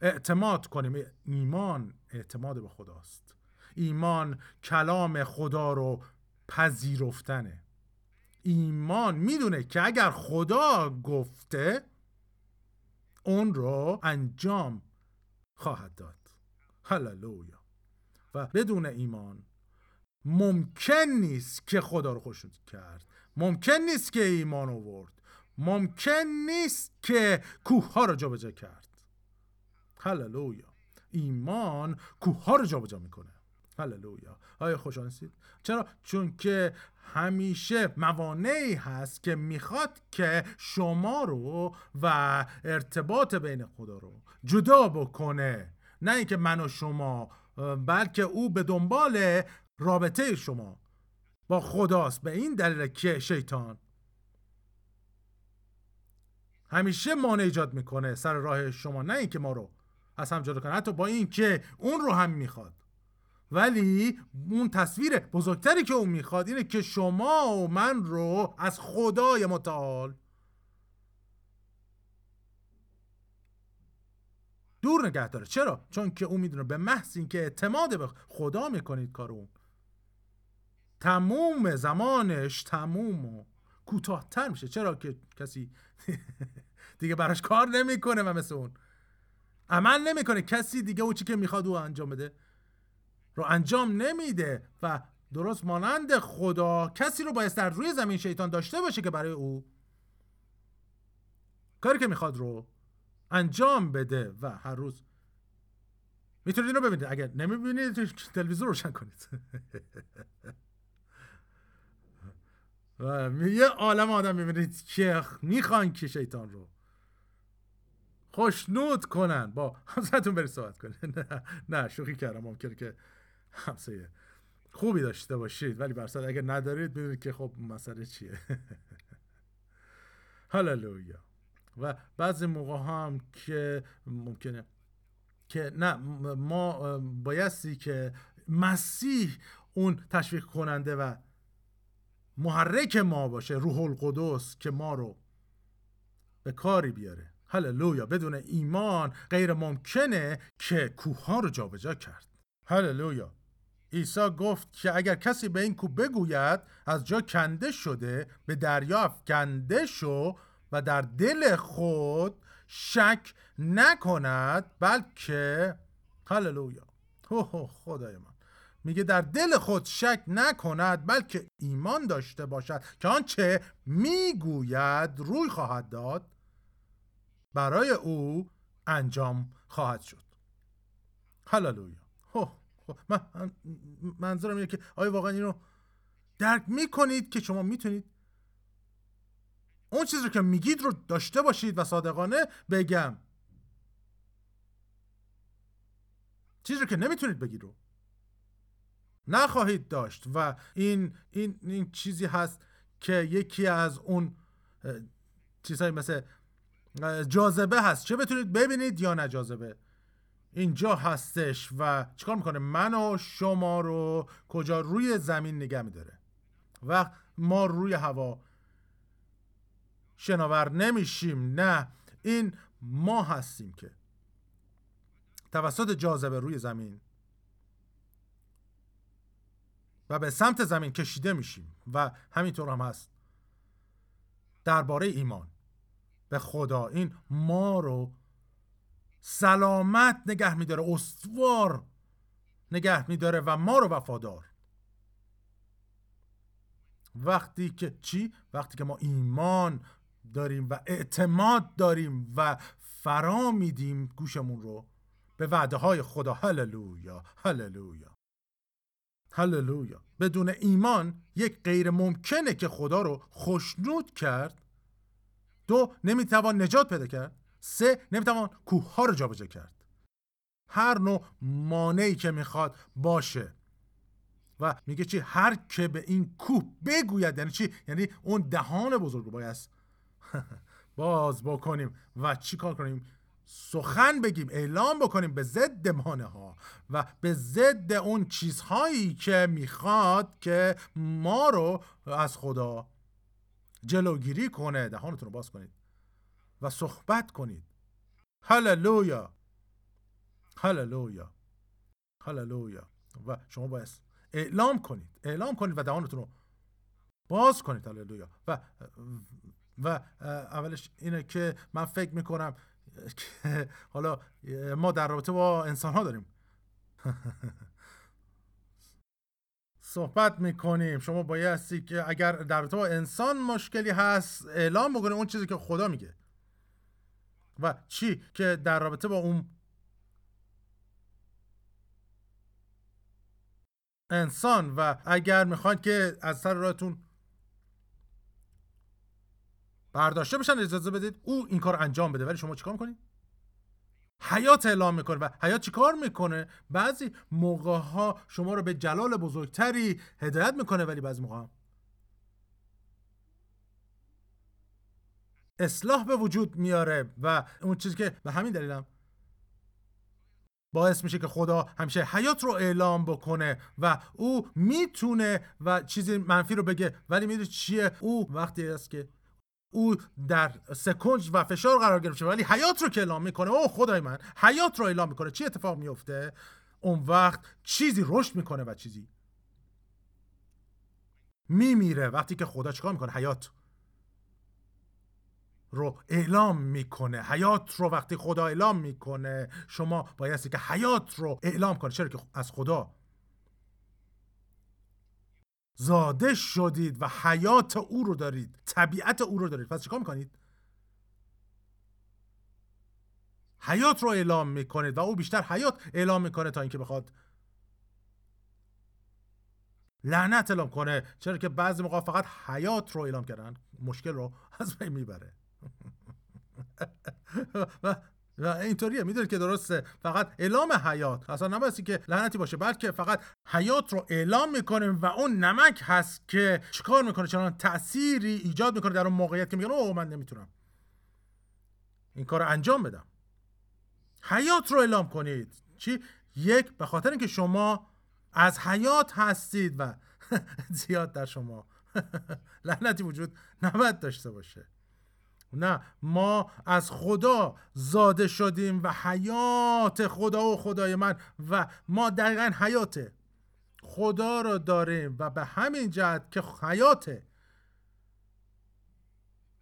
اعتماد کنیم؟ ایمان اعتماد به خداست. ایمان کلام خدا رو پذیرفتنه. ایمان می‌دونه که اگر خدا گفته اون رو انجام خواهد داد. هللویا. و بدون ایمان ممکن نیست که خدا رو خوشنود کرد. ممکن نیست که ایمان آورد. ممکن نیست که کوه ها رو جابجا کرد. هللویا. ایمان کوه ها رو جابجا می‌کنه. هللویا. آیا خوشحال چرا؟ چون که همیشه موانعی هست که می‌خواد که شما رو و ارتباط بین خدا رو جدا بکنه. نه اینکه من و شما بلکه او به دنبال رابطه شما با خداست. به این دلیل که شیطان همیشه مانع ایجاد می‌کنه سر راه شما نه اینکه ما رو از هم جدا کنه حتی با اینکه اون رو هم می‌خواد. ولی اون تصویر بزرگتری که اون می‌خواد اینه که شما و من رو از خدای متعال دور نگه داره. چرا؟ چون که اون می‌دونه به محض اینکه اعتماد به خدا می‌کنید کار اون. تموم زمانش تموم و کوتاهتر میشه. چرا که کسی دیگه براش کار نمی‌کنه و مثل اون. عمل نمی‌کنه. کسی دیگه او چی که می‌خواد او انجام بده. رو انجام نمیده و درست مانند خدا کسی رو باید در روی زمین شیطان داشته باشه که برای او کاری که می‌خواد رو انجام بده و هر روز می‌تونید این رو ببینید. اگر نمی‌بینید تلویزیون روشن کنید. و یه عالم آدم می‌بینید که می‌خوان که شیطان رو خوشنود کنن. با همسرتون برید صحبت کنید. نه نه شوخی کردم. ممکنه که همسایه خوبی داشته باشید. ولی برصد اگر ندارید بدونید که خب مسئله چیه. هللویا و بعضی موقع هم که ممکنه که نه ما بایستی که مسیح اون تشویق کننده و محرک ما باشه روح القدس که ما رو به کاری بیاره. هللویا. بدون ایمان غیر ممکنه که کوه ها رو جابجا کرد. هللویا. عیسی گفت که اگر کسی به این کوه بگوید از جا کنده شده به دریا افکنده شو و در دل خود شک نکند بلکه هللویا. خدای من میگه در دل خود شک نکند بلکه ایمان داشته باشد. که آنچه می‌گوید روی خواهد داد برای او انجام خواهد شد. هللویا. من منظورم اینه که آیا واقعا اینو درک می‌کنید که شما می‌تونید اون چیز رو که میگید رو داشته باشید و صادقانه بگم؟ چیزی رو که نمی‌تونید بگید رو. نخواهید داشت و این این این چیزی هست که یکی از اون چیزهایی مثل جاذبه هست. چه بتونید ببینید یا نه جاذبه؟ اینجا هستش و چیکار می‌کنه؟ من و شما رو کجا روی زمین نگه میداره؟ و ما روی هوا شناور نمیشیم. نه این ما هستیم که توسط جاذبه روی زمین و به سمت زمین کشیده میشیم و همینطور هم هست. درباره ایمان. به خدا این ما رو سلامت نگه میداره استوار نگه میداره و ما رو وفادار. وقتی که چی؟ وقتی که ما ایمان داریم و اعتماد داریم و فرا میدیم گوشمون رو به وعده های خدا. هللویا هللویا. هللویا. بدون ایمان یک غیر ممکنه که خدا رو خوشنود کرد. دو نمی‌توان نجات پیدا کرد. سه نمی‌توان کوه ها رو جابجا کرد. هر نوع مانعی که می‌خواد باشه. و میگه چی؟ هر که به این کوه بگوید. یعنی چی؟ یعنی اون دهان بزرگ رو باید باز بکنیم. و چی کار کنیم؟ سخن بگیم اعلام بکنیم به ضد مانه ها و به ضد اون چیزهایی که می‌خواد که ما رو از خدا جلوگیری کنه. دهانتون رو باز کنید و صحبت کنید. هللویا! هللویا! هللویا! و شما باید اعلام کنید. اعلام کنید و دهانتون رو باز کنید. هللویا! و و اولش اینه که من فکر می‌کنم که حالا ما در رابطه با انسان ها داریم. صحبت می‌کنیم. شما بایستی که اگر در رابطه با انسان مشکلی هست اعلام بکنیم اون چیزی که خدا میگه. و چی؟ که در رابطه با اون انسان. و اگر می‌خواید که از سر راهتون برداشته بشن اجازه بدید او این کار انجام بده. ولی شما چیکار می‌کنید؟ حیات اعلام می‌کنه. و حیات چیکار می‌کنه؟ بعضی موقع ها شما رو به جلال بزرگتری هدایت می‌کنه ولی بعضی موقع اصلاح به وجود میاره. و اون چیزی که به همین دلیلم باعث میشه که خدا همیشه حیات رو اعلام بکنه و او می‌تونه و چیزی منفی رو بگه. ولی می‌دونی چیه؟ او وقتی است که او در سکنج و فشار قرار گرفته ولی حیات رو که اعلام می‌کنه او خدای من حیات رو اعلام می‌کنه چی اتفاق میفته اون وقت چیزی رشد می‌کنه و چیزی میمیره. وقتی که خدا چیکار می‌کنه؟ حیات رو اعلام می‌کنه. حیات رو وقتی خدا اعلام می‌کنه شما بایستی که حیات رو اعلام کنه چرا که از خدا زاده شدید و حیات او رو دارید. طبیعت او رو دارید. پس چیکار می‌کنید؟ حیات رو اعلام می‌کنید و او بیشتر حیات اعلام می‌کنه تا اینکه بخواد لعنت اعلام کنه. چرا که بعضی موقع فقط حیات رو اعلام کردن. مشکل رو از بین می‌بره. و و اینطوریه. می‌دونید که درسته فقط اعلام حیات. اصلا نبایستی که لعنتی باشه بلکه فقط حیات رو اعلام می‌کنیم و اون نمک هست که چیکار می‌کنه؟ چنان تأثیری ایجاد می‌کنه در اون موقعیت که میگن اوه من نمی‌تونم. این کار رو انجام بدم. حیات رو اعلام کنید. چی؟ یک به خاطر اینکه شما از حیات هستید و زیاد در شما لعنتی وجود نباید داشته باشه. نه ما از خدا زاده شدیم و حیات خدا و خدای من و ما دقیقا حیات خدا رو داریم و به همین جهت که حیات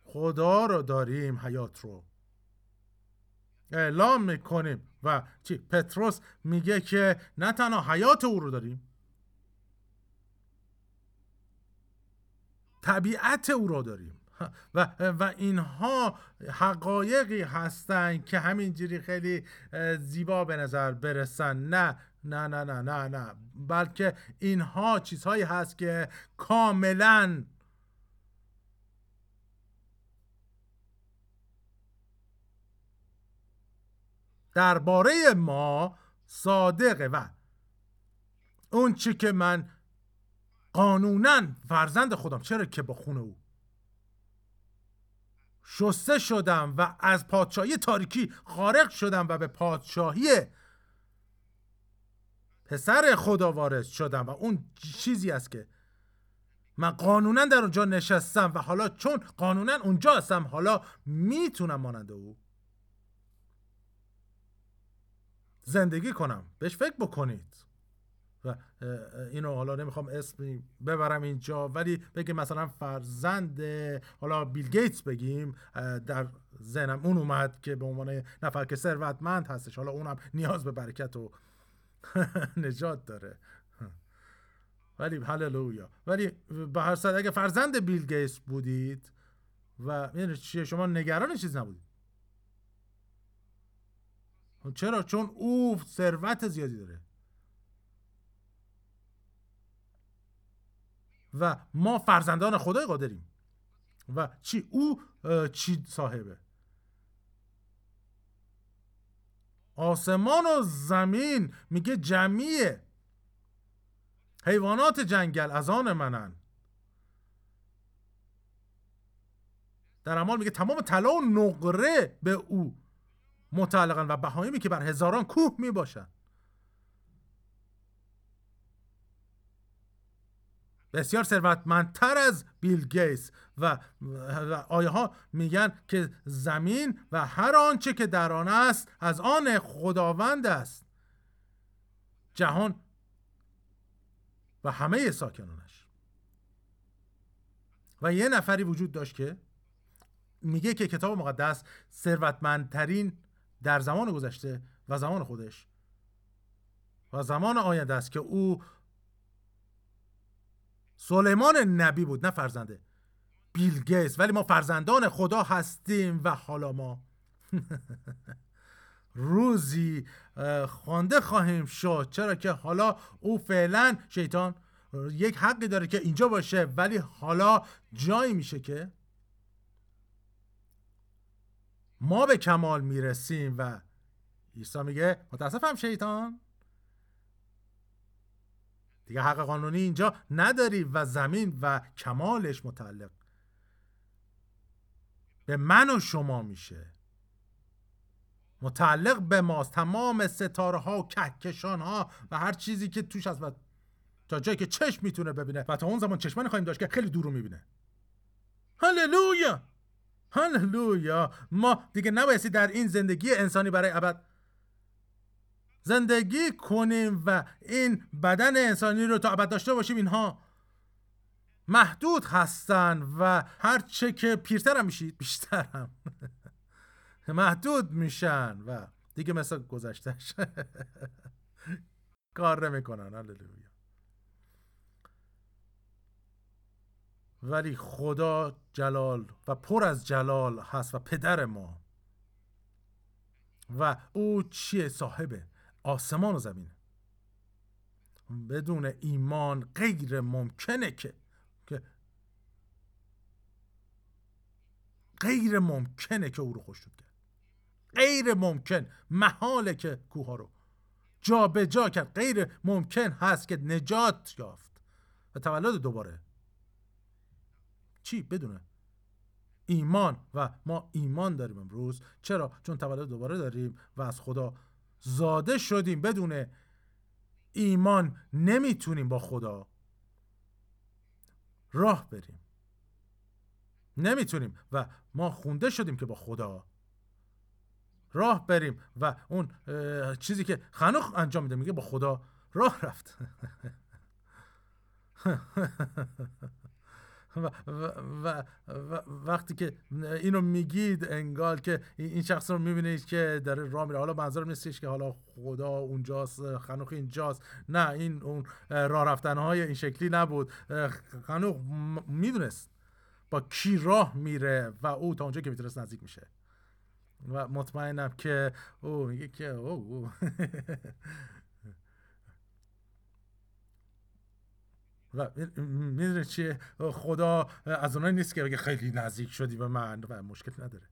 خدا رو داریم حیات رو. اعلام می‌کنیم و چی؟ پتروس میگه که نه تنها حیات او رو داریم طبیعت او رو داریم. و, و اینها حقایقی هستند که همینجوری خیلی زیبا به نظر برسن. نه نه نه نه نه نه. بلکه اینها چیزهایی هست که کاملا درباره ما صادقه و اون چی که من قانونا فرزند خودم چرا که با خون او شسته شدم و از پادشاهی تاریکی خارق شدم و به پادشاهی پسر خدا وارد شدم و اون چیزی است که من قانونا در اونجا نشستم و حالا چون قانونا اونجا هستم حالا می‌تونم مانند او زندگی کنم. بهش فکر بکنید. و اینو حالا نمی‌خوام اسم ببرم اینجا ولی بگیم مثلا فرزند حالا بیل گیتس بگیم در ذهنم اون اومد که به عنوان نفر که ثروتمند هستش حالا اونم نیاز به برکت و نجات داره. ولی هللویا. ولی به هر صورت اگه فرزند بیل گیتس بودید و چیه شما نگران چیز نبودید. چرا؟ چون او ثروت زیادی داره. و ما فرزندان خدای قادریم. و چی؟ او چی صاحبه؟ آسمان و زمین میگه جمعیه. حیوانات جنگل از آن منن. در اعمال میگه تمام طلا و نقره به او متعلقن و بهایمی که بر هزاران کوه می‌باشن بسیار ثروتمندتر از بیل گیس و, آیه ها میگن که زمین و هر آنچه که در آن است از آن خداوند است. جهان و همه ساکنانش. و یه نفری وجود داشت که میگه که کتاب مقدس ثروتمندترین در زمان گذشته و زمان خودش و زمان آینده است که او سلیمان نبی بود نه فرزنده. بیل گیتس ولی ما فرزندان خدا هستیم و حالا ما روزی خوانده خواهیم شد. چرا که حالا او فعلا شیطان یک حقی داره که اینجا باشه ولی حالا جایی میشه که ما به کمال می‌رسیم و عیسی میگه متاسفم شیطان. دیگه حق قانونی اینجا نداری و زمین و کمالش متعلق. به من و شما میشه. متعلق به ماست. تمام ستاره ها و کهکشان ها و هر چیزی که توش هست و تا جایی که چشم می‌تونه ببینه. و تا اون زمان چشمانی خواهیم داشت که خیلی دور رو می‌بینه. هللویا! هللویا! ما دیگه نبایستی در این زندگی انسانی برای ابد زندگی کنیم و این بدن انسانی رو تا ابد داشته باشیم اینها محدود هستن و هر چه که پیرتر هم میشید بیشتر هم محدود میشن و دیگه مثل گذشتهش. کار نمی‌کنن هللویا. ولی خدا جلال و پر از جلال هست و پدر ما. و او چیه؟ صاحبه. آسمان و زمین. بدون ایمان غیر ممکنه که غیر ممکنه که او رو خوشنود کرد. غیر ممکن محاله که کوه رو. جا به جا کرد. غیر ممکن هست که نجات یافت. و تولد دوباره. چی؟ بدونه. ایمان. و ما ایمان داریم امروز. چرا؟ چون تولد دوباره داریم و از خدا زاده شدیم بدون ایمان نمی‌تونیم با خدا راه بریم. نمی‌تونیم و ما خونده شدیم که با خدا راه بریم و اون چیزی که خنوخ انجام میده میگه با خدا راه رفت. و, و, و, وقتی که اینو میگید انگار که این شخص رو می‌بینید که داره راه میره. حالا منظورم نیستش که حالا خدا اونجاست خنوخ اینجاست. نه این اون راه رفتن های این شکلی نبود. خنوخ می‌دونست با کی راه میره و او تا اونجا که می‌تونست نزدیک میشه. و مطمئنم که او میگه که او, او. و می‌دونی چیه؟ خدا از اونایی نیست که بگه خیلی نزدیک شدی به من و مشکل نداره.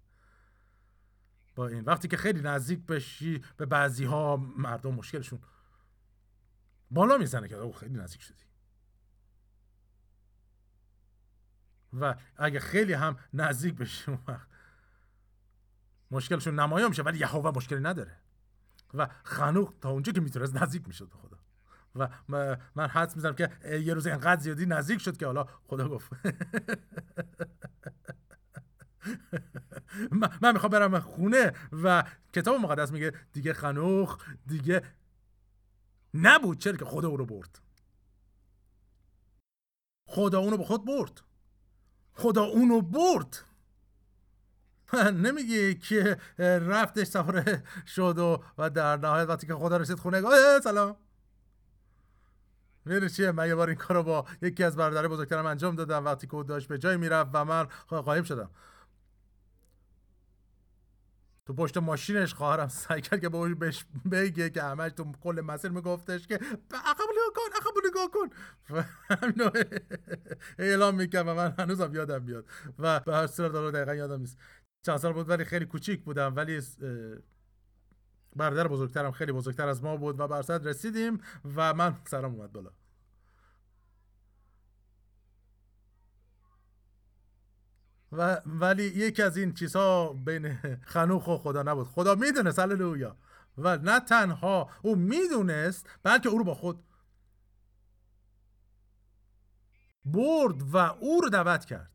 با این وقتی که خیلی نزدیک بشی به بعضی ها مردم مشکلشون بالا می‌زنه که او خیلی نزدیک شدی. و اگه خیلی هم نزدیک بشی اون وقت مشکلشون نمایان میشه ولی یهوه مشکلی نداره. و خنوق تا اونجا که می‌تونست نزدیک می‌شد به خدا. و من حدس می‌زنم که یه روز انقدر زیادی نزدیک شد که حالا خدا گفت. من می‌خوام برم خونه و کتاب مقدس میگه دیگه خنوخ دیگه نبود چرا که خدا او رو برد. خدا اونو به خود برد. خدا اونو برد. نمیگی که رفتش سفره شد و, و در نهایت وقتی که خدا رسید خونه سلام. میره چیه؟ من یه بار این کارو با یکی از برادرای بزرگترم انجام دادم وقتی که داشت به جای می‌رفت و من قایم شدم. تو پشت ماشینش خواهرم سعی کرد که به بهش بگه که همش تو کل مسیر میگفتش که عقب نگاه کن عقب نگاه کن. اعلام می‌کرد و من هنوزم یادم بیاد و به هر صورت دقیقا یادم نیست. چند سال بود ولی خیلی کوچیک بودم ولی برادر بزرگترم خیلی بزرگتر از ما بود و برصد رسیدیم و من سرم اومد بالا. و ولی یکی از این چیزها بین خنوخ و خدا نبود. خدا می‌دونست هللویا. و نه تنها او می‌دونست بلکه او رو با خود برد و او رو دعوت کرد.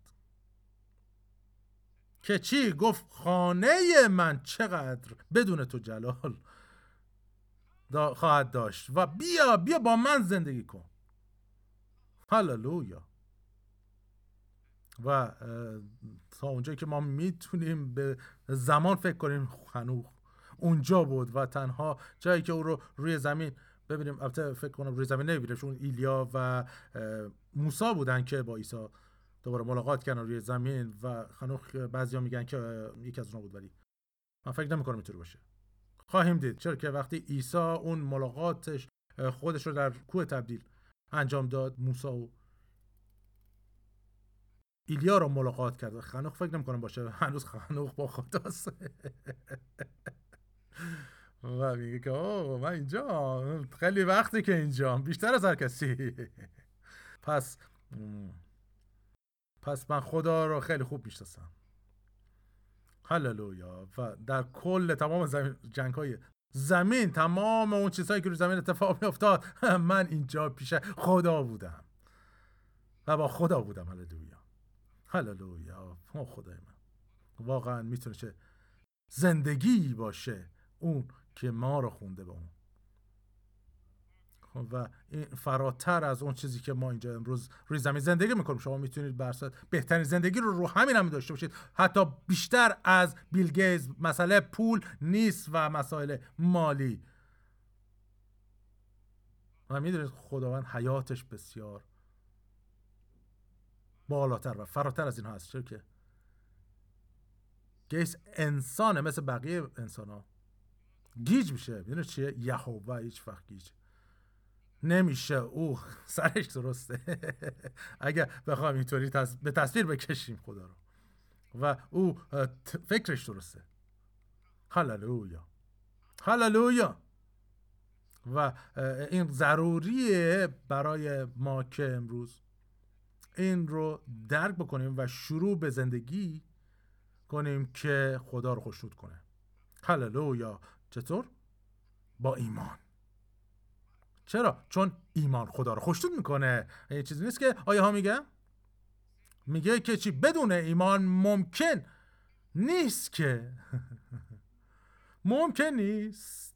که چی؟ گفت خانه من چقدر بدون تو جلال خواهد داشت و بیا بیا با من زندگی کن. هللویا. و تا اونجایی که ما می‌تونیم به زمان فکر کنیم خنوخ اونجا بود و تنها جایی که او رو روی زمین ببینیم البته فکر کنم روی زمین نمی‌بینیم چون ایلیا و موسا بودن که با عیسی دوباره ملاقات کردن روی زمین و خنوخ بعضیا میگن که یکی از اونها بود ولی من فکر نمی‌کنم اینطوری باشه. خواهیم دید چرا که وقتی عیسی اون ملاقاتش خودش رو در کوه تبدیل انجام داد موسی و ایلیا رو ملاقات کرد. خنوخ فکر نمی‌کنم باشه. هنوز خنوخ با خداست. و میگه که اوه من اینجا. خیلی وقتی که اینجا. بیشتر از هر کسی. پس پس من خدا رو خیلی خوب می‌شناسم. هللویا. و در کل تمام زمین جنگ های زمین تمام اون چیزهایی که روی زمین اتفاق می افتاد من اینجا پیش خدا بودم. و با خدا بودم. هللویا. هللویا. او خدای من. واقعا می‌تونه چه زندگی باشه اون که ما رو خونده به اون. و این فراتر از اون چیزی که ما اینجا امروز روی زمین زندگی می‌کنیم. شما می‌تونید برصد بهترین زندگی رو رو همین هم داشته باشید. حتی بیشتر از بیل گیز مسئله پول نیست و مسائل مالی. و می‌دونید خداوند حیاتش بسیار بالاتر و فراتر از این هست. چرا که گیس انسانه مثل بقیه انسان ها گیج میشه. می‌دونید چیه؟ یهوه هیچ وقت گیج. نمیشه. او سرش درسته. اگر بخوام اینطوری به تصویر بکشیم خدا رو. و او فکرش درسته. هللویا هللویا و این ضروریه برای ما که امروز. این رو درک بکنیم و شروع به زندگی کنیم که خدا رو خوشنود کنه. هللویا. چطور؟ با ایمان. چرا؟ چون ایمان خدا رو خوشنود می‌کنه. یه چیزی نیست که آیه ها میگه میگه که چی؟ بدون ایمان ممکن نیست که. ممکن نیست.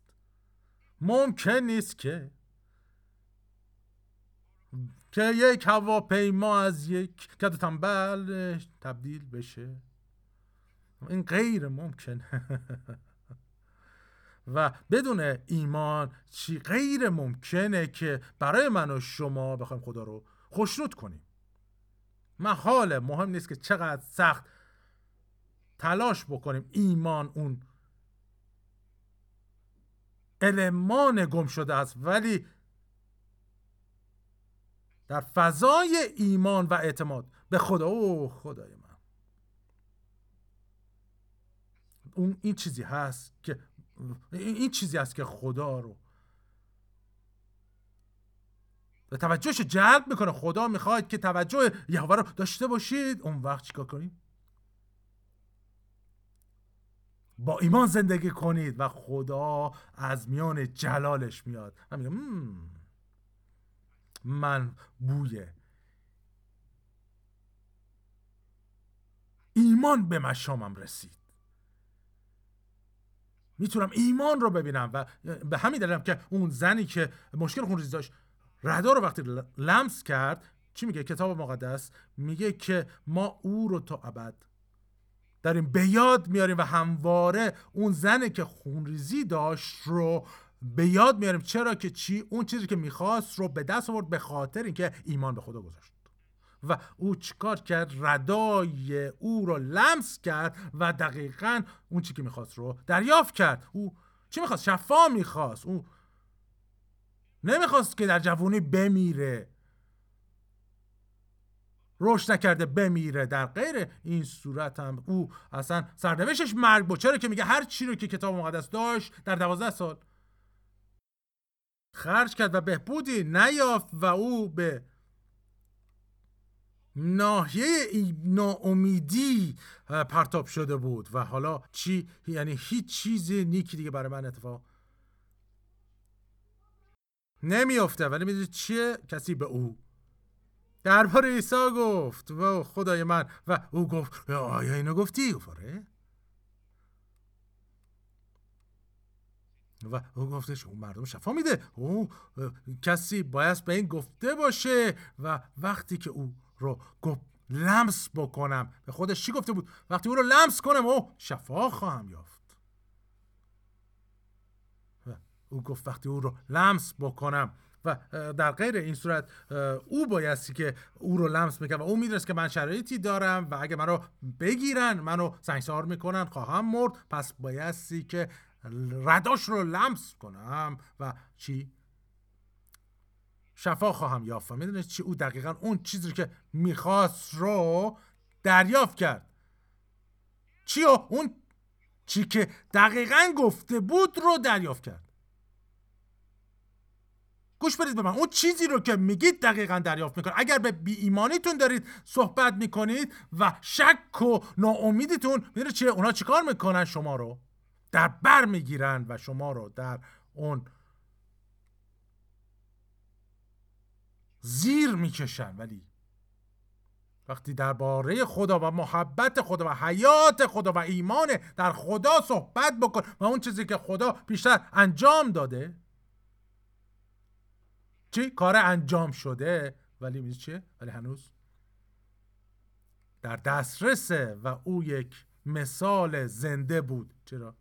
ممکن نیست که. که یک هواپیما از یک کد تنبل تبدیل بشه. این غیر ممکن. و بدون ایمان چی غیر ممکنه که برای من و شما بخوایم خدا رو خوشنود کنیم. محاله مهم نیست که چقدر سخت تلاش بکنیم ایمان اون المان گم شده است ولی در فضای ایمان و اعتماد. به خدا او خدای من. اون این چیزی هست که این چیزی است که خدا رو به توجهش جلب می‌کنه. خدا می‌خواد که توجه یهوه رو داشته باشید. اون وقت چیکار کنید با ایمان زندگی کنید و خدا از میان جلالش میاد. من میگم من بوی ایمان به مشامم رسید. می‌تونم ایمان رو ببینم و به همین دلیلم که اون زنی که مشکل خونریزی داشت ردا رو وقتی لمس کرد چی میگه؟ کتاب مقدس میگه که ما او رو تا ابد داریم به یاد میاریم و همواره اون زنی که خونریزی داشت رو به یاد میاریم چرا که چی؟ اون چیزی که می‌خواست رو به دست آورد به خاطر اینکه ایمان به خدا گذاشت. و او چیکار کرد؟ ردای او رو لمس کرد و دقیقا اون چی که می‌خواست رو دریافت کرد. او چی می‌خواست؟ شفا می‌خواست. او نمی‌خواست که در جوانی بمیره. رشد نکرده بمیره. در غیر این صورت هم او اصلا سرنوشتش مرگ بود. چرا که میگه هر چی رو که کتاب مقدس داشت در دوازده سال خرج کرد و بهبودی نیافت و او به ناحیه ناامیدی پرتاب شده بود و حالا چی؟ یعنی هیچ چیزی نیکی دیگه برای من اتفاق نمیافته ولی می‌دونید چیه؟ کسی به او درباره عیسی گفت. و خدای من. و او گفت آیا اینو گفتی؟ گفاره و او گفتش اون مردم شفا میده. او کسی باید به این گفته باشه و وقتی که او رو گفت لمس بکنم به خودش چی گفته بود؟ وقتی او رو لمس کنم او شفا خواهم یافت. و او گفت وقتی او رو لمس بکنم و در غیر این صورت او بایستی که او رو لمس می‌کنه و او میدرست که من شرایطی دارم و اگه منو بگیرن منو سنگسار می‌کنن خواهم مرد پس بایستی که رداش رو لمس کنم و چی؟ شفا خواهم یافت. می‌دونید چی؟ او دقیقا اون چیزی که می‌خواست رو دریافت کرد. چی اون چی که دقیقا گفته بود رو دریافت کرد. گوش بدید به من. اون چیزی رو که میگید دقیقا دریافت می‌کنه. اگر به بی ایمانیتون دارید صحبت می‌کنید و شک و ناامیدیتون می‌دونید چیه؟ اونا چیکار می‌کنن شما رو؟ در بر می‌گیرن و شما رو در اون زیر می‌کشن ولی وقتی درباره خدا و محبت خدا و حیات خدا و ایمان در خدا صحبت بکن و اون چیزی که خدا بیشتر انجام داده چی؟ کار انجام شده ولی می‌دونی چیه؟ ولی هنوز در دسترسه و او یک مثال زنده بود چرا؟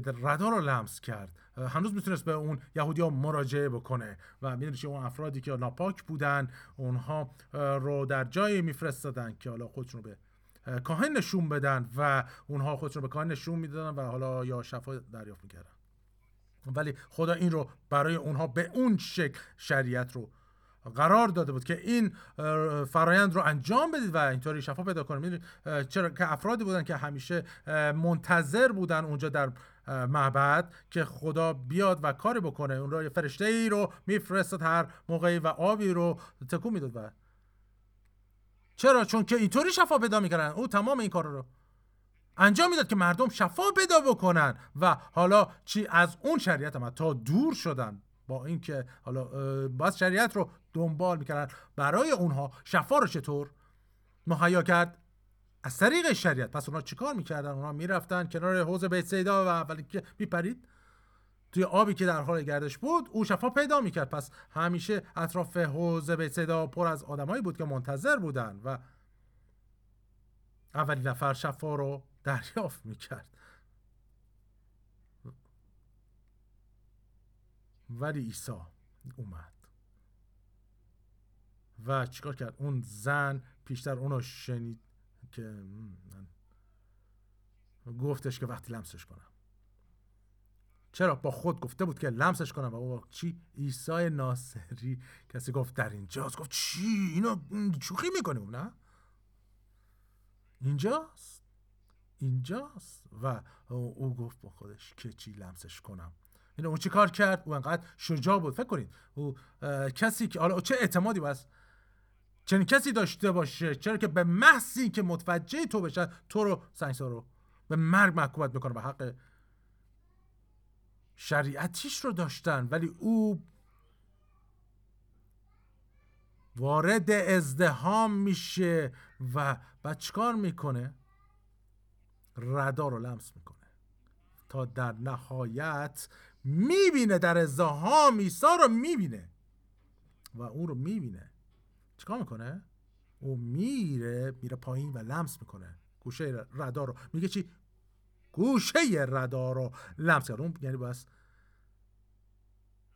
که ردا رو لمس کرد. هنوز می‌تونست به اون یهودی ها مراجعه بکنه. و می‌دونی اون افرادی که ناپاک بودن اونها رو در جایی میفرستادن که حالا خودشون رو به کاهن نشون بدن و اونها خودشون رو به کاهن نشون می‌دادن و حالا یا شفا دریافت می‌کردن. ولی خدا این رو برای اونها به اون شکل شریعت رو قرار داده بود که این فرایند رو انجام بدید و اینطوری شفا پیدا کنید چرا که افرادی بودن که همیشه منتظر بودن اونجا در معبد که خدا بیاد و کاری بکنه. اون یه فرشته ای رو میفرستاد هر موقعی و آبی رو تکون می‌داد و چرا؟ چون که اینطوری شفا پیدا می‌کردن. او تمام این کار رو انجام می‌داد که مردم شفا پیدا بکنن. و حالا چی؟ از اون شریعت هم تا دور شدن. با اینکه حالا باز شریعت رو دنبال می‌کردن. برای اونها شفا رو چطور مهیا کرد؟ از طریق شریعت. پس اونها چیکار می‌کردن؟ اونها می‌رفتن کنار حوض بیت سیدا و اولی که میپرید توی آبی که در حال گردش بود او شفا پیدا می‌کرد. پس همیشه اطراف حوض بیت سیدا پر از آدمایی بود که منتظر بودن و اولین نفر شفا رو دریافت می‌کرد. ولی عیسی اومد و چیکار کرد؟ اون زن پیشتر اونو شنید. که گفتش که وقتی لمسش کنم. چرا؟ با خود گفته بود که لمسش کنم. و او چی؟ عیسی ناصری. کسی گفت در اینجاست گفت چی؟ اینو چوخی می‌کنیم نه؟ اینجاست. اینجاست. و او گفت با خودش که چی لمسش کنم. این اون چی کار کرد؟ او انقدر شجاع بود. فکر کنید او کسی که حالا چه اعتمادی بس چنین کسی داشته باشه؟ چرا که به محضی که متوجه تو بشه تو رو سنگسار رو به مرگ محکومت می‌کنه به حق شریعتیش رو داشتن. ولی او وارد ازدهام میشه و بعد چیکار می‌کنه؟ ردا رو لمس می‌کنه. تا در نهایت می‌بینه در ازدهام ایسا رو می‌بینه. و اون رو می‌بینه. چیکار می‌کنه؟ او میره میره پایین و لمس می‌کنه. گوشه ردا رو. میگه چی؟ گوشه ردا رو لمس کرد. اون یعنی بس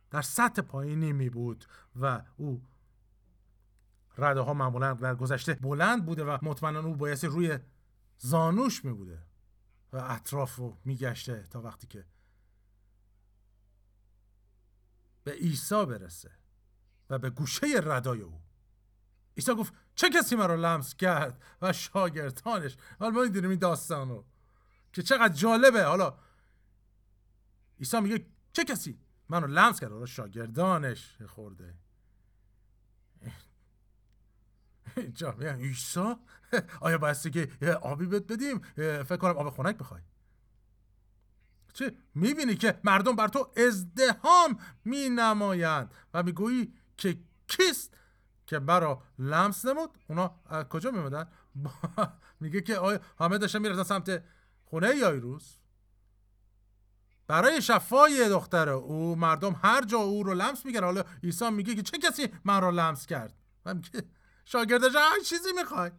در سطح پایینی می بود و او رده ها معمولا در گذشته بلند بوده و مطمئنا او بایستی روی زانوش می بوده و اطراف رو میگشته تا وقتی که به عیسی برسه و به گوشه ردای او عیسی گفت چه کسی مرا لمس کرد و شاگردانش؟ حالا ما می‌دونیم این داستان رو که چقدر جالبه. حالا عیسی میگه چه کسی منو لمس کرد؟ حالا شاگردانش خورده. اینجا میگن عیسی؟ آیا بایستی که آبی بهت بدیم؟ فکر کنم آب خنک بخوای. چه؟ می‌بینی که مردم بر تو ازدهام می نمایند و می‌گویی که کیست؟ که برا لمس نمود اونا کجا میمدن میگه که آیا همه داشتن می‌رفتن سمت خونه یایروس برای شفای دختر او مردم هر جا او رو لمس میگن حالا عیسی میگه که چه کسی من رو لمس کرد؟ و میگه شاگردش هر چیزی می‌خوای؟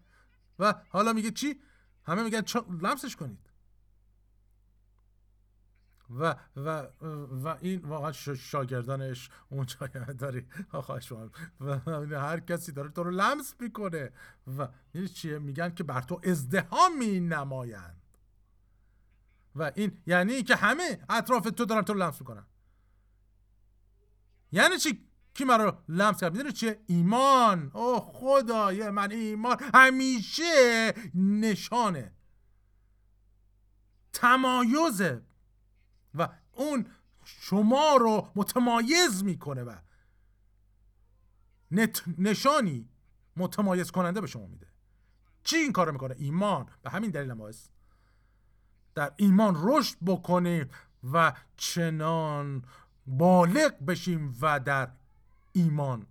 و حالا میگه چی؟ همه میگن لمسش کنید. و و و این واقعا شاگردانش اونجا داری. خواهش و هر کسی داره تو رو لمس می‌کنه. و این چیه؟ میگن که بر تو ازدهام نمایند و این یعنی که همه اطراف تو دارن تو رو لمس می‌کنن. یعنی چی؟ کی من رو لمس کرد؟ می‌دونی چیه؟ ایمان. او خدای من ایمان همیشه نشانه. تمایزه. و اون شما رو متمایز می‌کنه و نشانی متمایز کننده به شما میده. چی این کار می‌کنه؟ ایمان. به همین دلیل ما در ایمان رشد بکنیم و چنان بالغ بشیم و در ایمان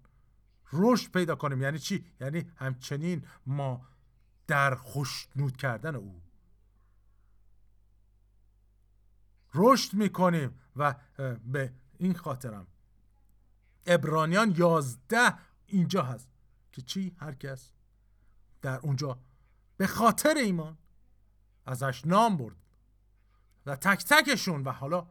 رشد پیدا کنیم. یعنی چی؟ یعنی همچنین ما در خوشنود کردن او. رشد می‌کنیم و به این خاطرم. ابرانیان یازده اینجا هست. که چی؟ هر کس در اونجا به خاطر ایمان ازش نام برد. و تک تکشون و حالا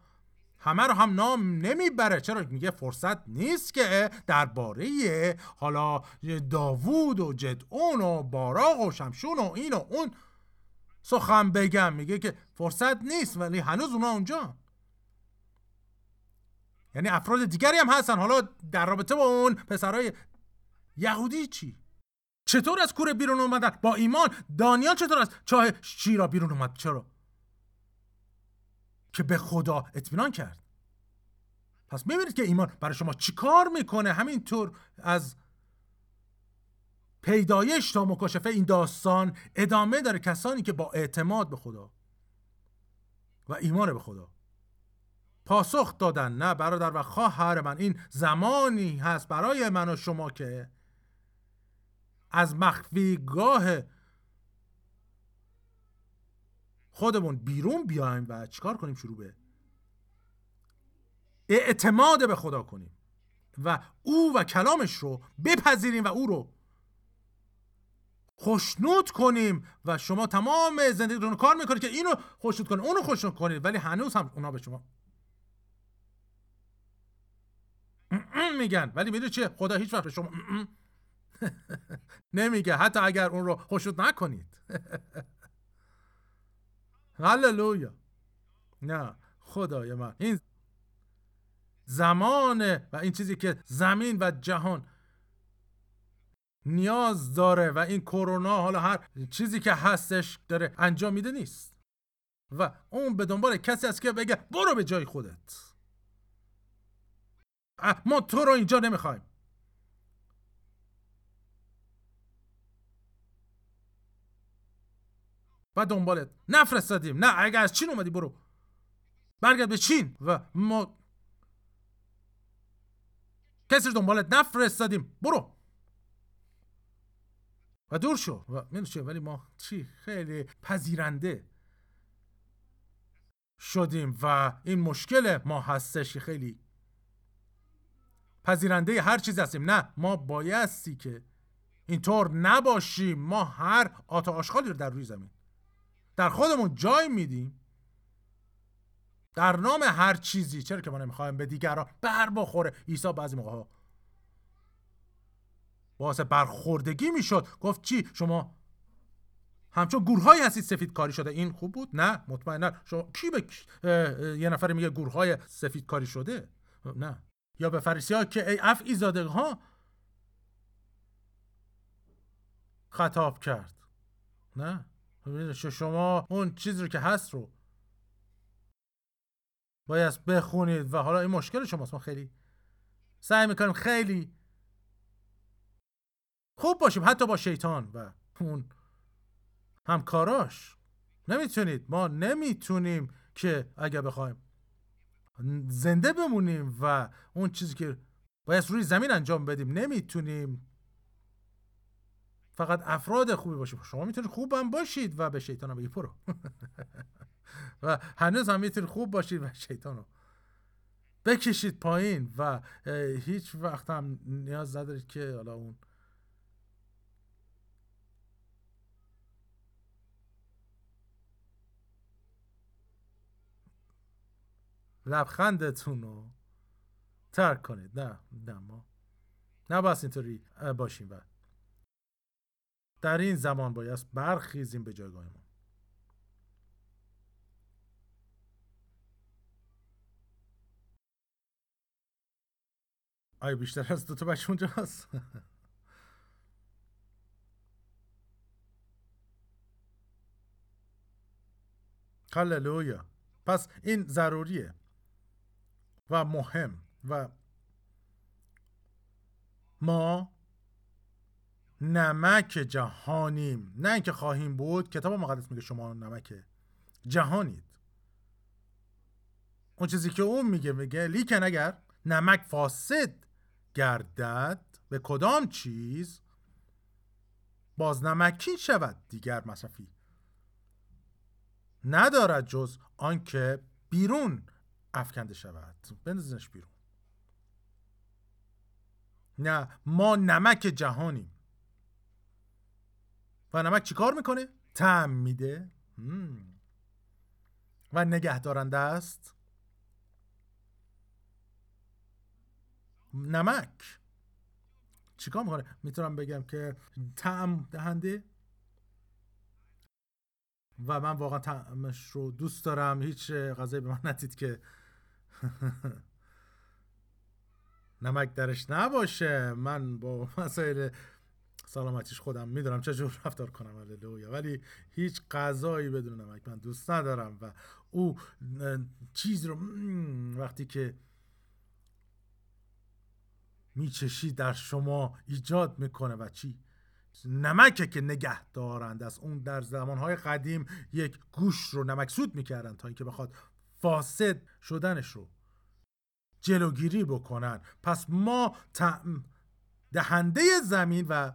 همه رو هم نام نمی‌بره. چرا؟ میگه فرصت نیست که درباره حالا داوود و جدعون و باراق و شمشون و این و اون سخن بگم میگه که فرصت نیست ولی هنوز اونا اونجا. یعنی افراد دیگری هم هستن. حالا در رابطه با اون پسرای یهودی چی؟ چطور از کوره بیرون اومدن؟ با ایمان. دانیال چطور از چاه شیرا بیرون اومد؟ چرا؟ که به خدا اطمینان کرد. پس می‌بینید که ایمان برای شما چیکار می‌کنه؟ همینطور از پیدایش تا مکاشفه این داستان ادامه داره کسانی که با اعتماد به خدا و ایمان به خدا. پاسخ دادن نه برادر و خواهر من این زمانی هست برای من و شما که از مخفیگاه خودمون بیرون بیایم و چیکار کنیم؟ شروع به اعتماد به خدا کنیم و او و کلامش رو بپذیریم و او رو خوشنود کنیم و شما تمام زندگیتون کار می‌کنید که اینو خوشنود کنید اونو خوشنود کنید ولی هنوز هم اونا به شما میگن. ولی می‌دونی چیه؟ خدا هیچ وقت به شما نمیگه. حتی اگر اون رو خوشنود نکنید. هللویا. نه خدای من. این زمانه و این چیزی که زمین و جهان نیاز داره و این کرونا حالا هر چیزی که هستش داره انجام میده نیست. و اون به دنبال کسی است که بگه برو به جای خودت. ما تو رو اینجا نمی‌خوایم. و دنبالت. نفرستادیم. نه اگر از چین اومدی برو. برگرد به چین. و ما کسی دنبالت نفرستادیم. برو. و دور شو. و می‌دونی ولی ما چی؟ خیلی پذیرنده شدیم و این مشکل ما هستش خیلی پذیرنده هر چیز هستیم. نه ما بایستی که اینطور نباشیم. ما هر آتا آشغالی رو در روی زمین در خودمون جای میدیم. در نام هر چیزی. چرا که ما نمی‌خوایم به دیگران بر بخوره؟ عیسی بعضی موقع ها باعث برخوردگی می‌شد. گفت چی؟ شما همچون گورهایی هستید سفید کاری شده. این خوب بود؟ نه مطمئنا. شما کی به یه نفر میگه گورهای سفید کاری شده؟ نه. یا به فریسی ها که ای افعی زاده ها خطاب کرد. نه. شما اون چیزی رو که هست رو باید بخونید. و حالا این مشکل شماست. ما خیلی سعی می‌کنیم خیلی خوب باشیم حتی با شیطان و اون همکاراش. نمی‌تونید. ما نمی‌تونیم که اگر بخوایم زنده بمونیم و اون چیزی که باید روی زمین انجام بدیم نمی‌تونیم فقط افراد خوبی باشیم. شما می‌تونید خوبم باشید و به شیطان بگی پرو و هنوز هم می‌تونید خوب باشید و شیطان رو بکشید پایین و هیچ وقت هم نیاز ندارید که حالا اون لبخندتون رو ترک کنید. نه نه ما نباید اینطوری باشیم و در این زمان باید برخیزیم به جایگاه ما آیا بیشتر از دو تا بچه اونجا هست؟ هللویا. پس این ضروریه. و مهم و ما نمک جهانیم. نه اینکه خواهیم بود. کتاب مقدس میگه شما نمک جهانید. اون چیزی که اون میگه میگه لیکن اگر نمک فاسد گردد به کدام چیز باز نمکی شود؟ دیگر مصرفی ندارد جز آنکه بیرون افکنده شود. بندازینش بیرون. نه ما نمک جهانیم. و نمک چیکار می‌کنه؟ تعم میده. و نگه دارنده است. نمک. چیکار می‌کنه؟ می‌تونم بگم که تعم دهنده. و من واقعا تعمش رو دوست دارم. هیچ غذایی به من ندید که نمک درش نباشه. من با مسائل سلامتیش خودم می‌دونم چجور رفتار کنم. هللویا. ولی هیچ غذایی بدون نمک من دوست ندارم و او چیز رو وقتی که میچشی در شما ایجاد می‌کنه و چی؟ نمکه که نگه دارند از اون در زمانهای قدیم یک گوش رو نمک سود می‌کردن تا اینکه بخواد فاسد شدنش رو جلوگیری بکنن. پس ما دهنده زمین و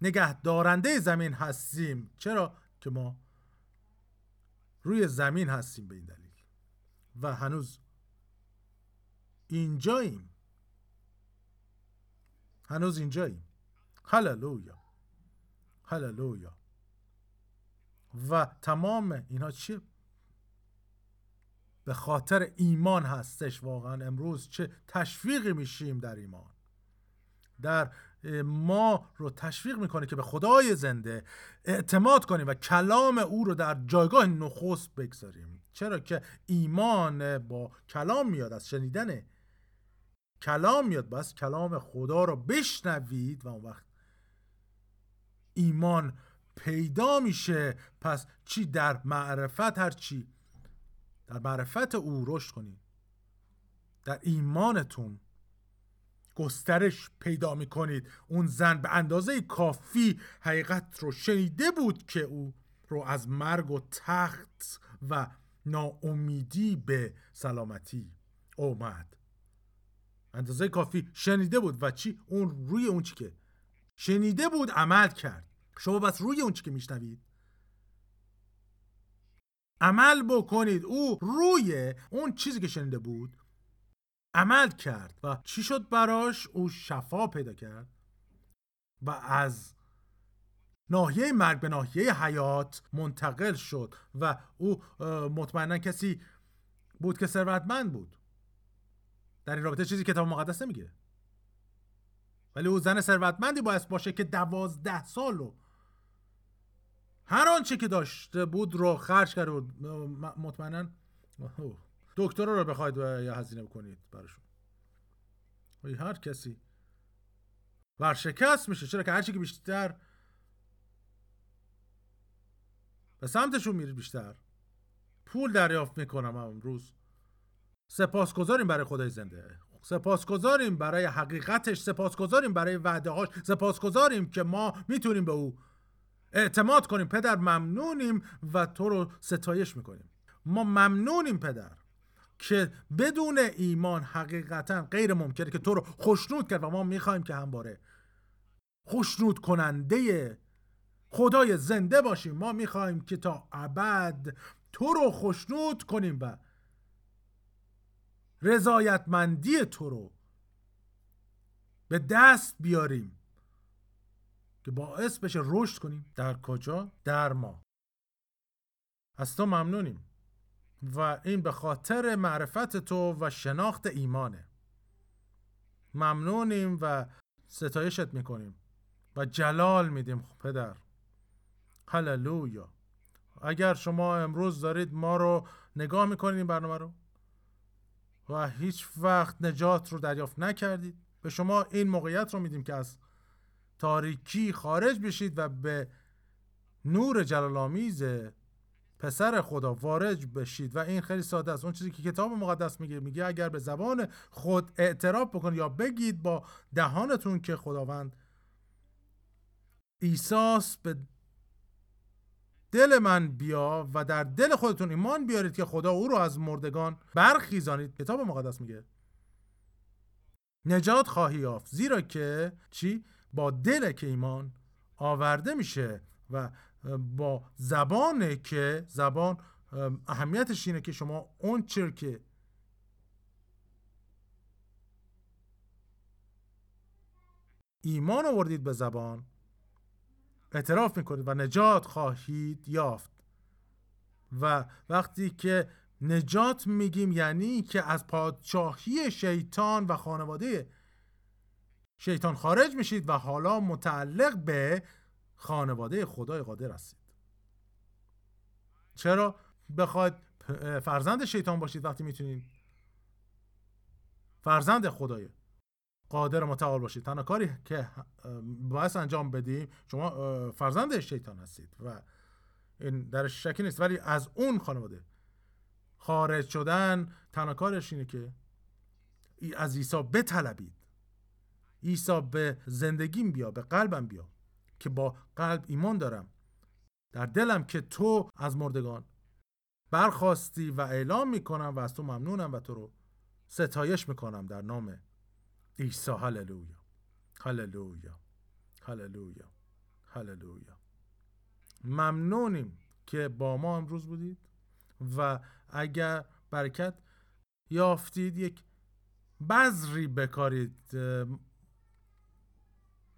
نگه دارنده زمین هستیم. چرا؟ که ما روی زمین هستیم به این دلیل. و هنوز اینجاییم. هنوز اینجاییم. هللویا. هللویا. و تمام اینها چیه؟ به خاطر ایمان هستش واقعا. امروز چه تشویقی میشیم در ایمان؟ در ما رو تشویق می‌کنه که به خدای زنده اعتماد کنیم و کلام او رو در جایگاه نخست بگذاریم. چرا که ایمان با کلام میاد از شنیدن کلام میاد. بس کلام خدا رو بشنوید و اون وقت ایمان پیدا میشه. پس چی در معرفت؟ هر چی در معرفت او رشد کنید در ایمانتون گسترش پیدا می کنید اون زن به اندازه کافی حقیقت رو شنیده بود که او رو از مرگ و تخت و ناامیدی به سلامتی اومد. اندازه کافی شنیده بود و چی؟ اون روی اون چی که شنیده بود عمل کرد. شما بس روی اون چی که میشنوید؟ عمل بکنید. او روی اون چیزی که شنیده بود عمل کرد و چی شد براش؟ او شفا پیدا کرد و از ناحیه مرگ به ناحیه حیات منتقل شد و او مطمئنا کسی بود که ثروتمند بود. در این رابطه چیزی کتاب مقدس نمیگه. ولی او زن ثروتمندی باید باشه که دوازده سال و هر آنچه که داشته بود رو خرج کرد و مطمئنا؟ دکتر رو بخواید یا هزینه بکنید براشون. هر کسی. ورشکست میشه. چرا که هرچی که بیشتر به سمتشون میرید بیشتر. پول دریافت می‌کنم امروز. سپاسگزاریم برای خدای زنده. سپاسگزاریم برای حقیقتش. سپاسگزاریم برای وعده هاش سپاسگزاریم که ما می‌تونیم به او اعتماد کنیم. پدر ممنونیم و تو رو ستایش می‌کنیم. ما ممنونیم پدر که بدون ایمان حقیقتا غیر ممکنه که تو رو خوشنود کرد و ما می‌خوایم که همباره خوشنود کننده خدای زنده باشیم. ما می‌خوایم که تا ابد تو رو خوشنود کنیم و رضایتمندی تو رو به دست بیاریم. که باعث بشه رشد کنیم در کجا؟ در ما. از تو ممنونیم. و این به خاطر معرفت تو و شناخت ایمانه. ممنونیم و ستایشت می‌کنیم. و جلال میدیم پدر. هللویا. اگر شما امروز دارید ما رو نگاه می‌کنید این برنامه رو و هیچ وقت نجات رو دریافت نکردید به شما این موقعیت رو میدیم که از تاریکی خارج بشید و به نور جلالآمیز پسر خدا وارد بشید. و این خیلی ساده است. اون چیزی که کتاب مقدس میگه میگه اگر به زبان خود اعتراف بکنید یا بگید با دهانتون که خداوند ایساس به دل من بیا و در دل خودتون ایمان بیارید که خدا او رو از مردگان برخیزانید. کتاب مقدس میگه نجات خواهی یافت. زیرا که چی؟ با دل که ایمان آورده میشه و با زبانه که زبان اهمیتش اینه که شما اون چر که ایمان آوردید به زبان اعتراف می‌کنید و نجات خواهید یافت. و وقتی که نجات میگیم یعنی که از پادشاهی شیطان و خانواده شیطان خارج میشید و حالا متعلق به خانواده خدای قادر هستید. چرا؟ بخواید فرزند شیطان باشید وقتی می‌تونید فرزند خدای قادر متعال باشید. تنها کاری که باعث انجام بدیم شما فرزند شیطان هستید و این درش شکی نیست. ولی از اون خانواده خارج شدن تنها کارش اینه که از عیسی بطلبید. عیسی به زندگیم بیا به قلبم بیا که با قلب ایمان دارم. در دلم که تو از مردگان برخواستی و اعلام می‌کنم و از تو ممنونم و تو رو ستایش می‌کنم در نام عیسی. هللویا. هللویا. هللویا. هللویا. ممنونیم که با ما امروز بودید و اگر برکت یافتید یک بذری بکارید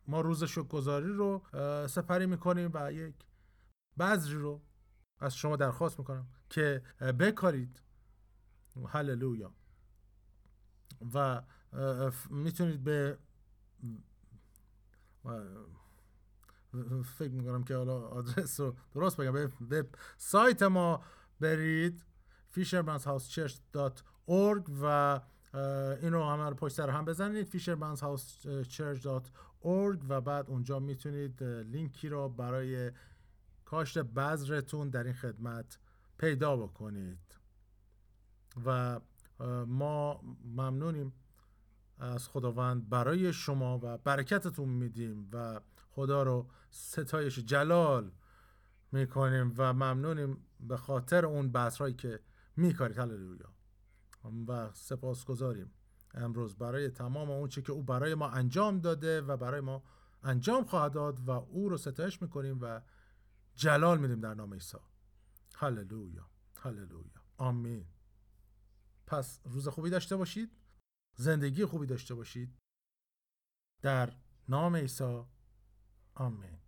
ما روز شکرگزاری رو سپری می‌کنیم و یک بذری رو از شما درخواست می‌کنم که بکارید. هللویا. و می‌تونید به فکر می‌کنم که حالا آدرس رو درست بگم. به سایت ما برید fishermanshousechurch.org و اینو همه رو پشت سر هم بزنید. fishermanshousechurch.org و بعد اونجا می‌تونید لینکی رو برای کاشت بذرتون در این خدمت پیدا بکنید. و ما ممنونیم از خداوند برای شما و برکتتون میدیم و خدا رو ستایش جلال می‌کنیم و ممنونیم به خاطر اون بحث که میکارید. هللویا. و سپاس گذاریم امروز برای تمام اون چی که او برای ما انجام داده و برای ما انجام خواهد داد و او رو ستایش می‌کنیم و جلال میدیم در نام عیسی. هللویا. هللویا. آمین. پس روز خوبی داشته باشید. زندگی خوبی داشته باشید. در نام عیسی. آمین.